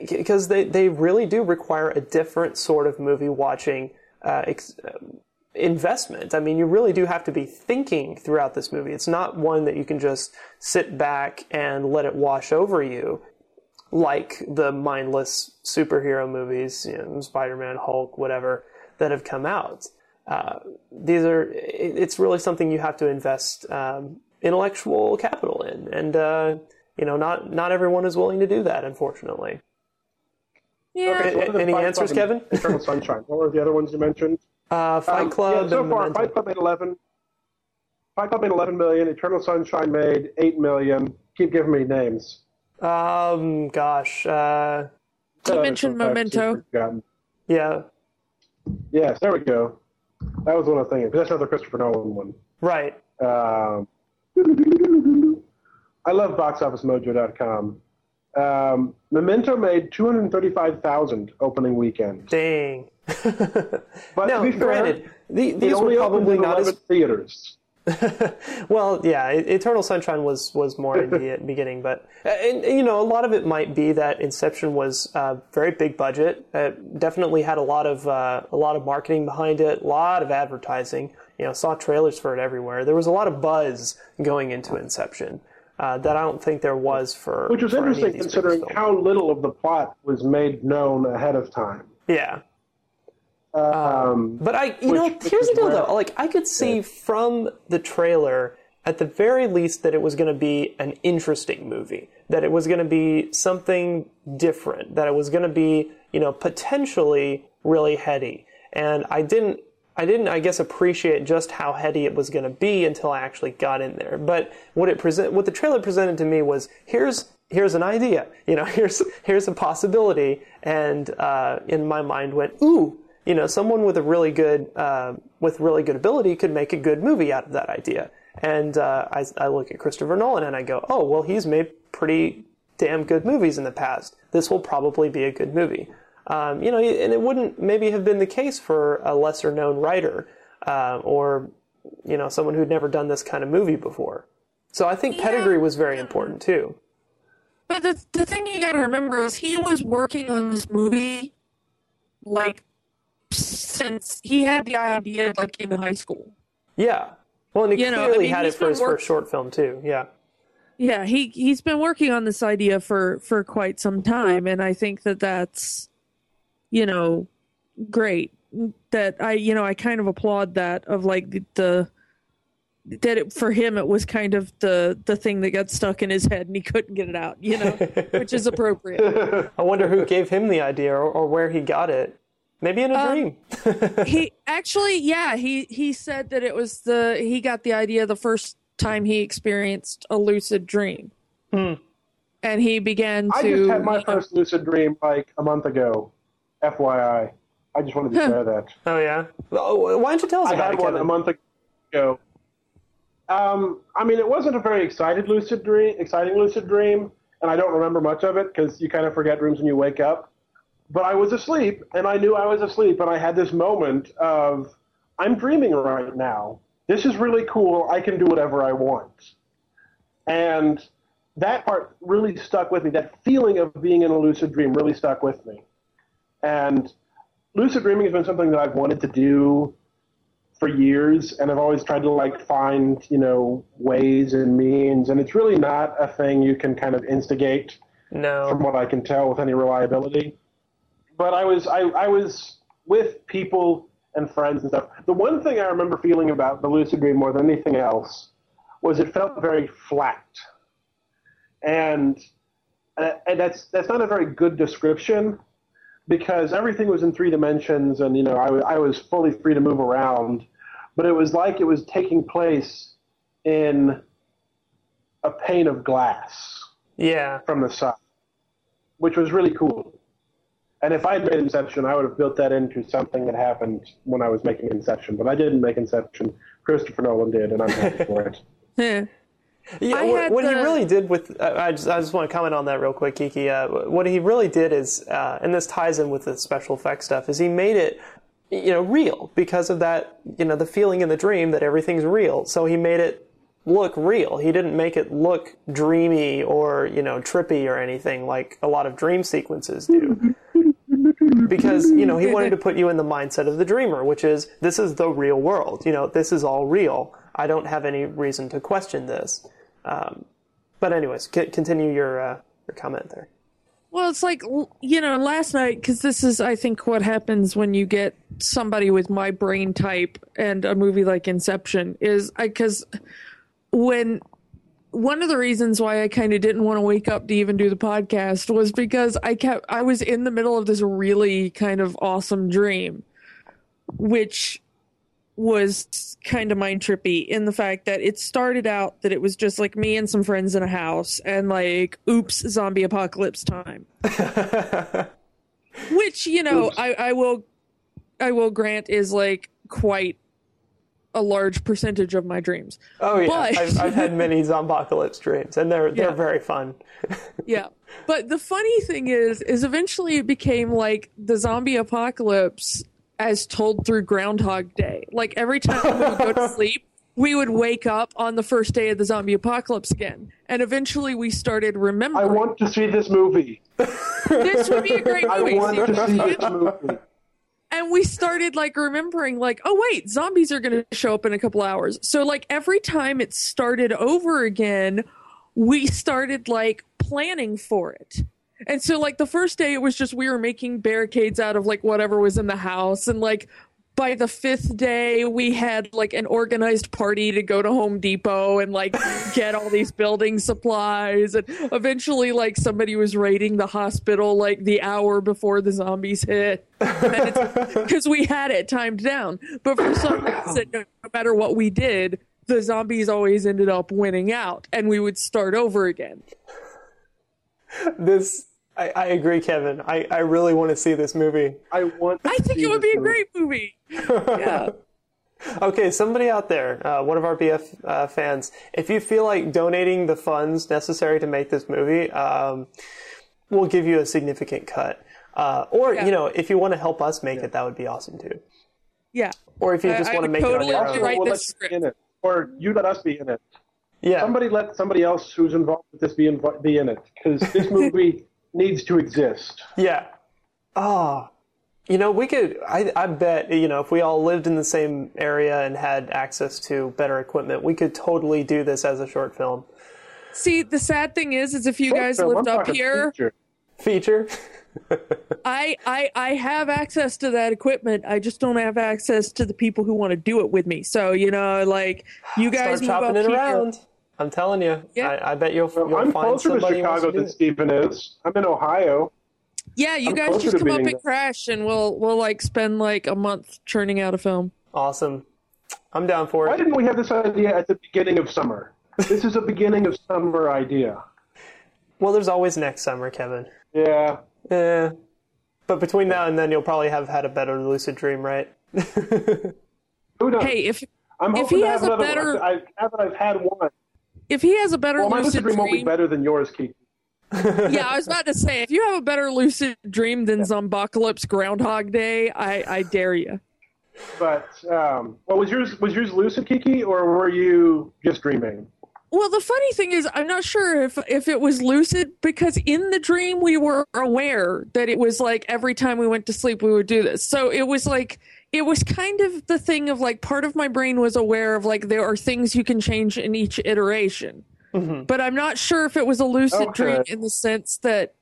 Speaker 2: because they, they really do require a different sort of movie watching uh, ex- investment. I mean, you really do have to be thinking throughout this movie. It's not one that you can just sit back and let it wash over you like the mindless superhero movies, you know, Spider-Man, Hulk, whatever, that have come out. Uh, these are, it's really something you have to invest um, intellectual capital in. And, uh, you know, not, not everyone is willing to do that, unfortunately.
Speaker 6: Yeah.
Speaker 5: Okay, so what
Speaker 2: Any answers,
Speaker 5: Club
Speaker 2: Kevin?
Speaker 5: Eternal Sunshine. What were the other ones you mentioned?
Speaker 2: Uh, Fight
Speaker 5: Um,
Speaker 2: Club
Speaker 5: Yeah, so
Speaker 2: and
Speaker 5: far,
Speaker 2: Memento.
Speaker 5: Fight Club made 11. Fight Club made 11 million. Eternal Sunshine made 8 million. Keep giving me names.
Speaker 2: Um, gosh, uh,
Speaker 6: You mentioned Memento.
Speaker 2: yeah,
Speaker 5: Yes, there we go. That was one of the things. That's another Christopher Nolan one.
Speaker 2: right.
Speaker 5: Um, I love BoxOfficeMojo.com. Um, Memento made 235,000 opening weekend.
Speaker 2: Dang. <laughs>
Speaker 5: But
Speaker 2: now,
Speaker 5: to be fair,
Speaker 2: granted, the, these were
Speaker 5: only opened
Speaker 2: probably not
Speaker 5: 11
Speaker 2: as
Speaker 5: theaters. <laughs>
Speaker 2: well. Yeah, Eternal Sunshine was was more in the <laughs> beginning, but uh, and, you know, a lot of it might be that Inception was uh, very big budget. It definitely had a lot of uh, a lot of marketing behind it, a lot of advertising. You know, saw trailers for it everywhere. There was a lot of buzz going into Inception. Uh, that I don't think there was for
Speaker 5: Which was
Speaker 2: for any of
Speaker 5: interesting considering how little of the plot was made known ahead of time.
Speaker 2: yeah
Speaker 5: Um,
Speaker 2: But I, you
Speaker 5: Which-
Speaker 2: know, here's the deal though. Like, I could see from the trailer, at the very least, that it was going to be an interesting movie. That it was going to be something different. That it was going to be, you know, potentially really heady. And I didn't, I didn't, I guess, appreciate just how heady it was going to be until I actually got in there. But what it present, what the trailer presented to me was here's here's an idea. You know, <laughs> here's here's a possibility, and uh, in my mind went, ooh, you know, someone with a really good uh, with really good ability could make a good movie out of that idea. And uh, I, I look at Christopher Nolan and I go, oh, well, he's made pretty damn good movies in the past. This will probably be a good movie. Um, you know, and it wouldn't maybe have been the case for a lesser known writer uh, or you know someone who'd never done this kind of movie before. So I think pedigree was very important too.
Speaker 6: But the the thing you gotta remember is he was working on this movie like since he had the idea like in high school.
Speaker 2: Yeah. Well, and he
Speaker 6: You know, I
Speaker 2: clearly
Speaker 6: mean,
Speaker 2: had it for his
Speaker 6: work-
Speaker 2: first short film too. Yeah.
Speaker 6: Yeah, he he's been working on this idea for for quite some time, and I think that that's you know great. That I you know I kind of applaud that of like the, the that it, for him it was kind of the the thing that got stuck in his head and he couldn't get it out, you know, which is appropriate. <laughs>
Speaker 2: I wonder who gave him the idea or, or where he got it. Maybe in a
Speaker 6: Um,
Speaker 2: dream. <laughs>
Speaker 6: he actually yeah he he said that it was the he got the idea the first time he experienced a lucid dream and he began to
Speaker 5: I just had my
Speaker 6: you know-
Speaker 5: first lucid dream like a month ago. FYI. I just wanted to share that.
Speaker 2: Oh yeah. Oh, why don't you tell us
Speaker 5: I
Speaker 2: about
Speaker 5: had
Speaker 2: it,
Speaker 5: one
Speaker 2: Kevin?
Speaker 5: a month ago. Um, I mean, it wasn't a very excited lucid dream, exciting lucid dream, and I don't remember much of it because you kind of forget dreams when you wake up. But I was asleep, and I knew I was asleep, and I had this moment of, I'm dreaming right now. This is really cool. I can do whatever I want. And that part really stuck with me. That feeling of being in a lucid dream really stuck with me. And lucid dreaming has been something that I've wanted to do for years, and I've always tried to like find you know ways and means, and it's really not a thing you can kind of instigate from what I can tell with any reliability. But I was I, I was with people and friends and stuff. The one thing I remember feeling about the lucid dream more than anything else was it felt very flat, and uh, and that's that's not a very good description because everything was in three dimensions and you know I, I was fully free to move around but it was like it was taking place in a pane of glass
Speaker 2: Yeah.
Speaker 5: from the side which was really cool And if I had made Inception, I would have built that into something that happened when I was making Inception. But I didn't make Inception. Christopher Nolan did, and I'm happy <laughs> for it.
Speaker 2: Yeah,
Speaker 6: I
Speaker 2: what,
Speaker 6: had
Speaker 2: what he really did with uh, I just I just want to comment on that real quick, Kiki. Uh, what he really did is, uh, and this ties in with the special effects stuff, is he made it, you know, real because of that, you know, the feeling in the dream that everything's real. So he made it look real. He didn't make it look dreamy or you know trippy or anything like a lot of dream sequences do. Because you know he wanted to <laughs> put you in the mindset of the dreamer, which is this is the real world. You know this is all real. I don't have any reason to question this. Um, but anyways, c- continue your uh, your comment there.
Speaker 6: Well, it's like you know, last night because this is, I think, what happens when you get somebody with my brain type and a movie like Inception is I because when one of the reasons why I kind of didn't want to wake up to even do the podcast was because I kept I was in the middle of this really kind of awesome dream, which was kind of mind trippy in the fact that it started out that it was just like me and some friends in a house and like oops zombie apocalypse time. <laughs> Which you know I, I will i will grant is like quite a large percentage of my dreams
Speaker 2: Oh yeah,
Speaker 6: But-
Speaker 2: I've, I've had many zombocalypse dreams, and they're they're
Speaker 6: Yeah.
Speaker 2: very fun. <laughs>
Speaker 6: yeah but the funny thing is is eventually it became like the zombie apocalypse as told through groundhog day like every time we would go to <laughs> sleep we would wake up on the first day of the zombie apocalypse again and eventually we started remembering.
Speaker 5: I want to see this movie.
Speaker 6: this would be a great <laughs>
Speaker 5: I
Speaker 6: movie
Speaker 5: want to see
Speaker 6: See,
Speaker 5: this movie.
Speaker 6: And we started like remembering like oh wait zombies are going to show up in a couple hours. So like every time it started over again we started like planning for it. And so like the first day it was just we were making barricades out of like whatever was in the house and like by the fifth day we had like an organized party to go to home depot and like get all these building supplies. And eventually like somebody was raiding the hospital like the hour before the zombies hit. Because <laughs> we had it timed down. But for some <clears throat> reason no matter what we did the zombies always ended up winning out and we would start over again.
Speaker 2: This I, I agree, Kevin. I, I really want to see this movie.
Speaker 5: I want. To
Speaker 6: i think
Speaker 5: see
Speaker 6: it would
Speaker 5: this
Speaker 6: be a
Speaker 5: movie.
Speaker 6: great movie yeah <laughs>
Speaker 2: Okay, somebody out there, uh, one of our BF uh, fans, if you feel like donating the funds necessary to make this movie, um, we'll give you a significant cut. Uh, or
Speaker 6: Yeah.
Speaker 2: you know, if you want to help us make it, that would be awesome too.
Speaker 6: yeah
Speaker 2: Or if you just
Speaker 6: I
Speaker 2: want to make
Speaker 6: totally
Speaker 2: it on your own.
Speaker 6: Write
Speaker 5: we'll
Speaker 6: this
Speaker 5: let you
Speaker 6: script.
Speaker 5: be in it, or you let us be in it.
Speaker 2: Yeah,
Speaker 5: Somebody let somebody else who's involved with this be inv- be in it because this <laughs> movie needs to exist.
Speaker 2: yeah. Oh, you know, we could. I, I bet you know if we all lived in the same area and had access to better equipment, we could totally do this as a short film
Speaker 6: see the sad thing is is if you oh, guys
Speaker 5: So, I'm
Speaker 6: lived up here
Speaker 5: feature.
Speaker 2: feature. <laughs>
Speaker 6: I, I I have access to that equipment. I just don't have access to the people who want to do it with me. So you know, like you guys
Speaker 2: Start
Speaker 6: move
Speaker 2: chopping
Speaker 6: up
Speaker 2: it
Speaker 6: here.
Speaker 2: around. I'm telling you.
Speaker 6: Yeah.
Speaker 2: I, I bet you'll,
Speaker 5: Well,
Speaker 2: you'll
Speaker 5: I'm
Speaker 2: find
Speaker 5: closer to
Speaker 2: somebody who wants
Speaker 5: Chicago
Speaker 2: to do
Speaker 5: than. Stephen is. I'm in Ohio.
Speaker 6: Yeah, you
Speaker 5: I'm
Speaker 6: guys just come up and
Speaker 5: there.
Speaker 6: crash, and we'll we'll like spend like a month churning out a film.
Speaker 2: Awesome. I'm down for it.
Speaker 5: Why didn't we have this idea at the beginning of summer? This is a beginning of summer idea.
Speaker 2: Well, there's always next summer, Kevin.
Speaker 5: Yeah.
Speaker 2: Yeah. But between now and then, you'll probably have had a better lucid dream, right? <laughs>
Speaker 5: Who knows?
Speaker 6: Hey, if
Speaker 5: I'm
Speaker 6: if he
Speaker 5: to
Speaker 6: has
Speaker 5: have
Speaker 6: a better-
Speaker 5: one. I, now that I've had one.
Speaker 6: If he has a better
Speaker 5: Well, my
Speaker 6: lucid
Speaker 5: lucid dream won't be better than yours, Keith. <laughs>
Speaker 6: yeah, I was about to say if you have a better lucid dream than Zombocalypse Groundhog Day, I I dare you.
Speaker 5: But um, well, was yours was yours lucid, Kiki, or were you just dreaming?
Speaker 6: Well, the funny thing is, I'm not sure if if it was lucid because in the dream we were aware that it was like every time we went to sleep we would do this. So it was like it was kind of the thing of like part of my brain was aware of like there are things you can change in each iteration. Mm-hmm. But I'm not sure if it was a lucid
Speaker 5: Okay.
Speaker 6: dream in the sense that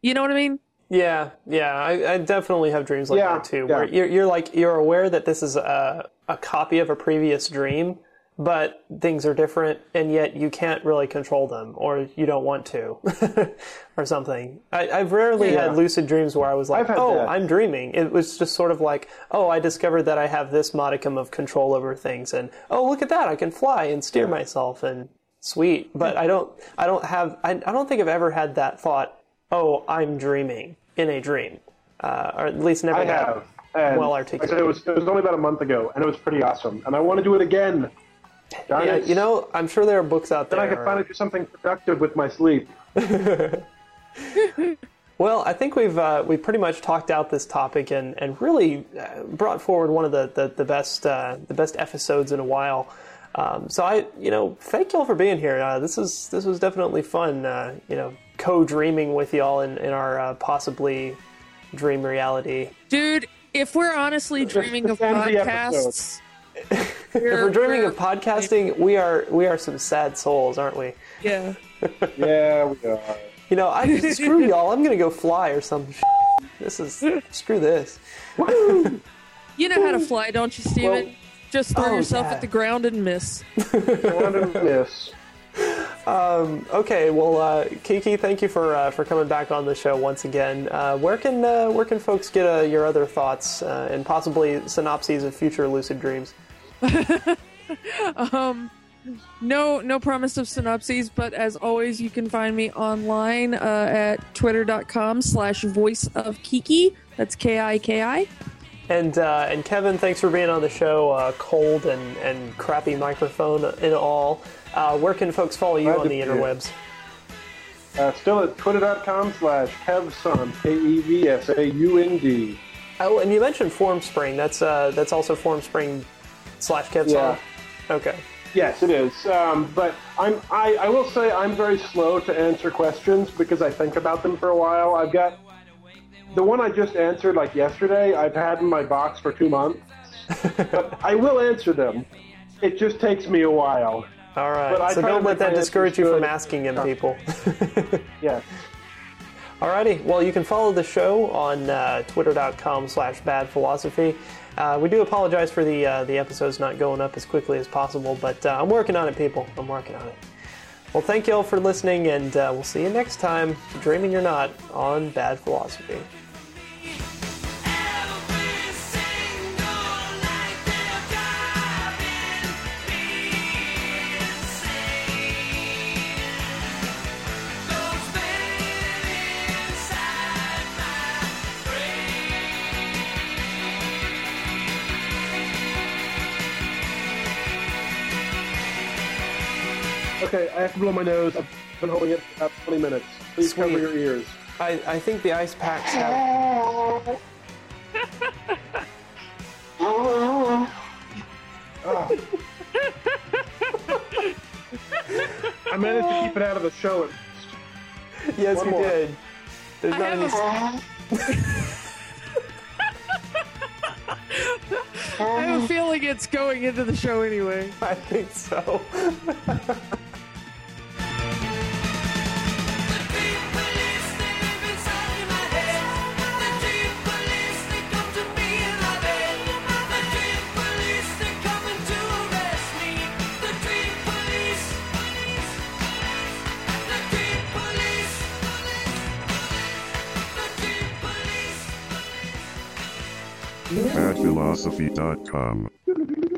Speaker 6: you know what I mean?
Speaker 2: Yeah, yeah. I, I definitely have dreams like
Speaker 5: Yeah,
Speaker 2: that too,
Speaker 5: yeah.
Speaker 2: where you're, you're like you're aware that this is a a copy of a previous dream, but things are different, and yet you can't really control them, or you don't want to, <laughs> or something. I, I've rarely
Speaker 5: Yeah.
Speaker 2: had lucid dreams where I was like, "Oh,
Speaker 5: that.
Speaker 2: I'm dreaming." It was just sort of like, "Oh, I discovered that I have this modicum of control over things," and "Oh, look at that, I can fly and steer myself," and sweet. But I don't, I don't have, I, I don't think I've ever had that thought. Oh, I'm dreaming. in a dream, uh, or at least never
Speaker 5: I have.
Speaker 2: Well
Speaker 5: like I said,
Speaker 2: articulated.
Speaker 5: it was, it was only about a month ago, and it was pretty awesome. And I want to do it again. Darn
Speaker 2: Yeah,
Speaker 5: it.
Speaker 2: you know, I'm sure there are books out
Speaker 5: then
Speaker 2: there.
Speaker 5: I can finally do something productive with my sleep. <laughs>
Speaker 2: Well, I think we've uh, we pretty much talked out this topic and, and really uh, brought forward one of the the, the best uh, the best episodes in a while. Um, so I you know thank y'all for being here. Uh, this is this was definitely fun. Uh, you know, co-dreaming with y'all in in our uh, possibly dream reality.
Speaker 6: Dude, if we're honestly dreaming of
Speaker 5: this ends
Speaker 6: podcasts,
Speaker 2: If we're dreaming of podcasting, we are we are some sad souls, aren't we?
Speaker 6: Yeah.
Speaker 5: Yeah, we are.
Speaker 2: You know, I screw y'all. I'm gonna go fly or some. Sh- this is screw this. <laughs>
Speaker 6: You know how to fly, don't you, Steven?
Speaker 5: Well-
Speaker 6: Just throw
Speaker 2: Oh,
Speaker 6: yourself
Speaker 2: yeah.
Speaker 6: at the ground and miss. <laughs>
Speaker 5: Round miss.
Speaker 2: Okay, well, uh, Kiki, thank you for uh, for coming back on the show once again. Uh, where can uh, where can folks get uh, your other thoughts uh, and possibly synopses of future lucid dreams? <laughs>
Speaker 6: No, no promise of synopses, but as always, you can find me online uh, at twitter.com slash voice of Kiki. That's K I K I.
Speaker 2: And uh, and Kevin, thanks for being on the show. Uh, cold and, and crappy microphone and all. Uh, where can folks follow you
Speaker 5: Glad
Speaker 2: on the interwebs?
Speaker 5: Uh, still at twitter.com slash kevsaund, K-E-V-S-A-U-N-D.
Speaker 2: Oh, and you mentioned FormSpring. That's uh, that's also FormSpring slash KevSaund.
Speaker 5: Yeah.
Speaker 2: Okay.
Speaker 5: Yes, it is. Um, but I'm, I, I will say I'm very slow to answer questions because I think about them for a while. I've got the one I just answered like yesterday. I've had in my box for two months, <laughs> but I will answer them. It just takes me a while.
Speaker 2: All right.
Speaker 5: But I
Speaker 2: so don't let that discourage you from asking him, people. <laughs>
Speaker 5: Yes.
Speaker 2: Alrighty, well, you can follow the show on uh, twitter.com slash bad philosophy. Uh, we do apologize for the uh, the episodes not going up as quickly as possible, but uh, I'm working on it, people. I'm working on it. Well, thank you all for listening, and uh, we'll see you next time, dreaming or not, on Bad Philosophy.
Speaker 5: Have to blow my nose. I've been holding it for about 20 minutes. Please
Speaker 2: Sweet.
Speaker 5: cover your ears.
Speaker 2: I, I think the ice packs have. Ah.
Speaker 5: I managed to keep it out of the show.
Speaker 2: Yes,
Speaker 5: One
Speaker 2: you
Speaker 5: more.
Speaker 2: did. There's
Speaker 6: I
Speaker 2: not
Speaker 6: have
Speaker 2: any. <laughs>
Speaker 6: I have a feeling it's going into the show anyway. <laughs>
Speaker 2: I think so. <laughs>
Speaker 7: badphilosophy.com.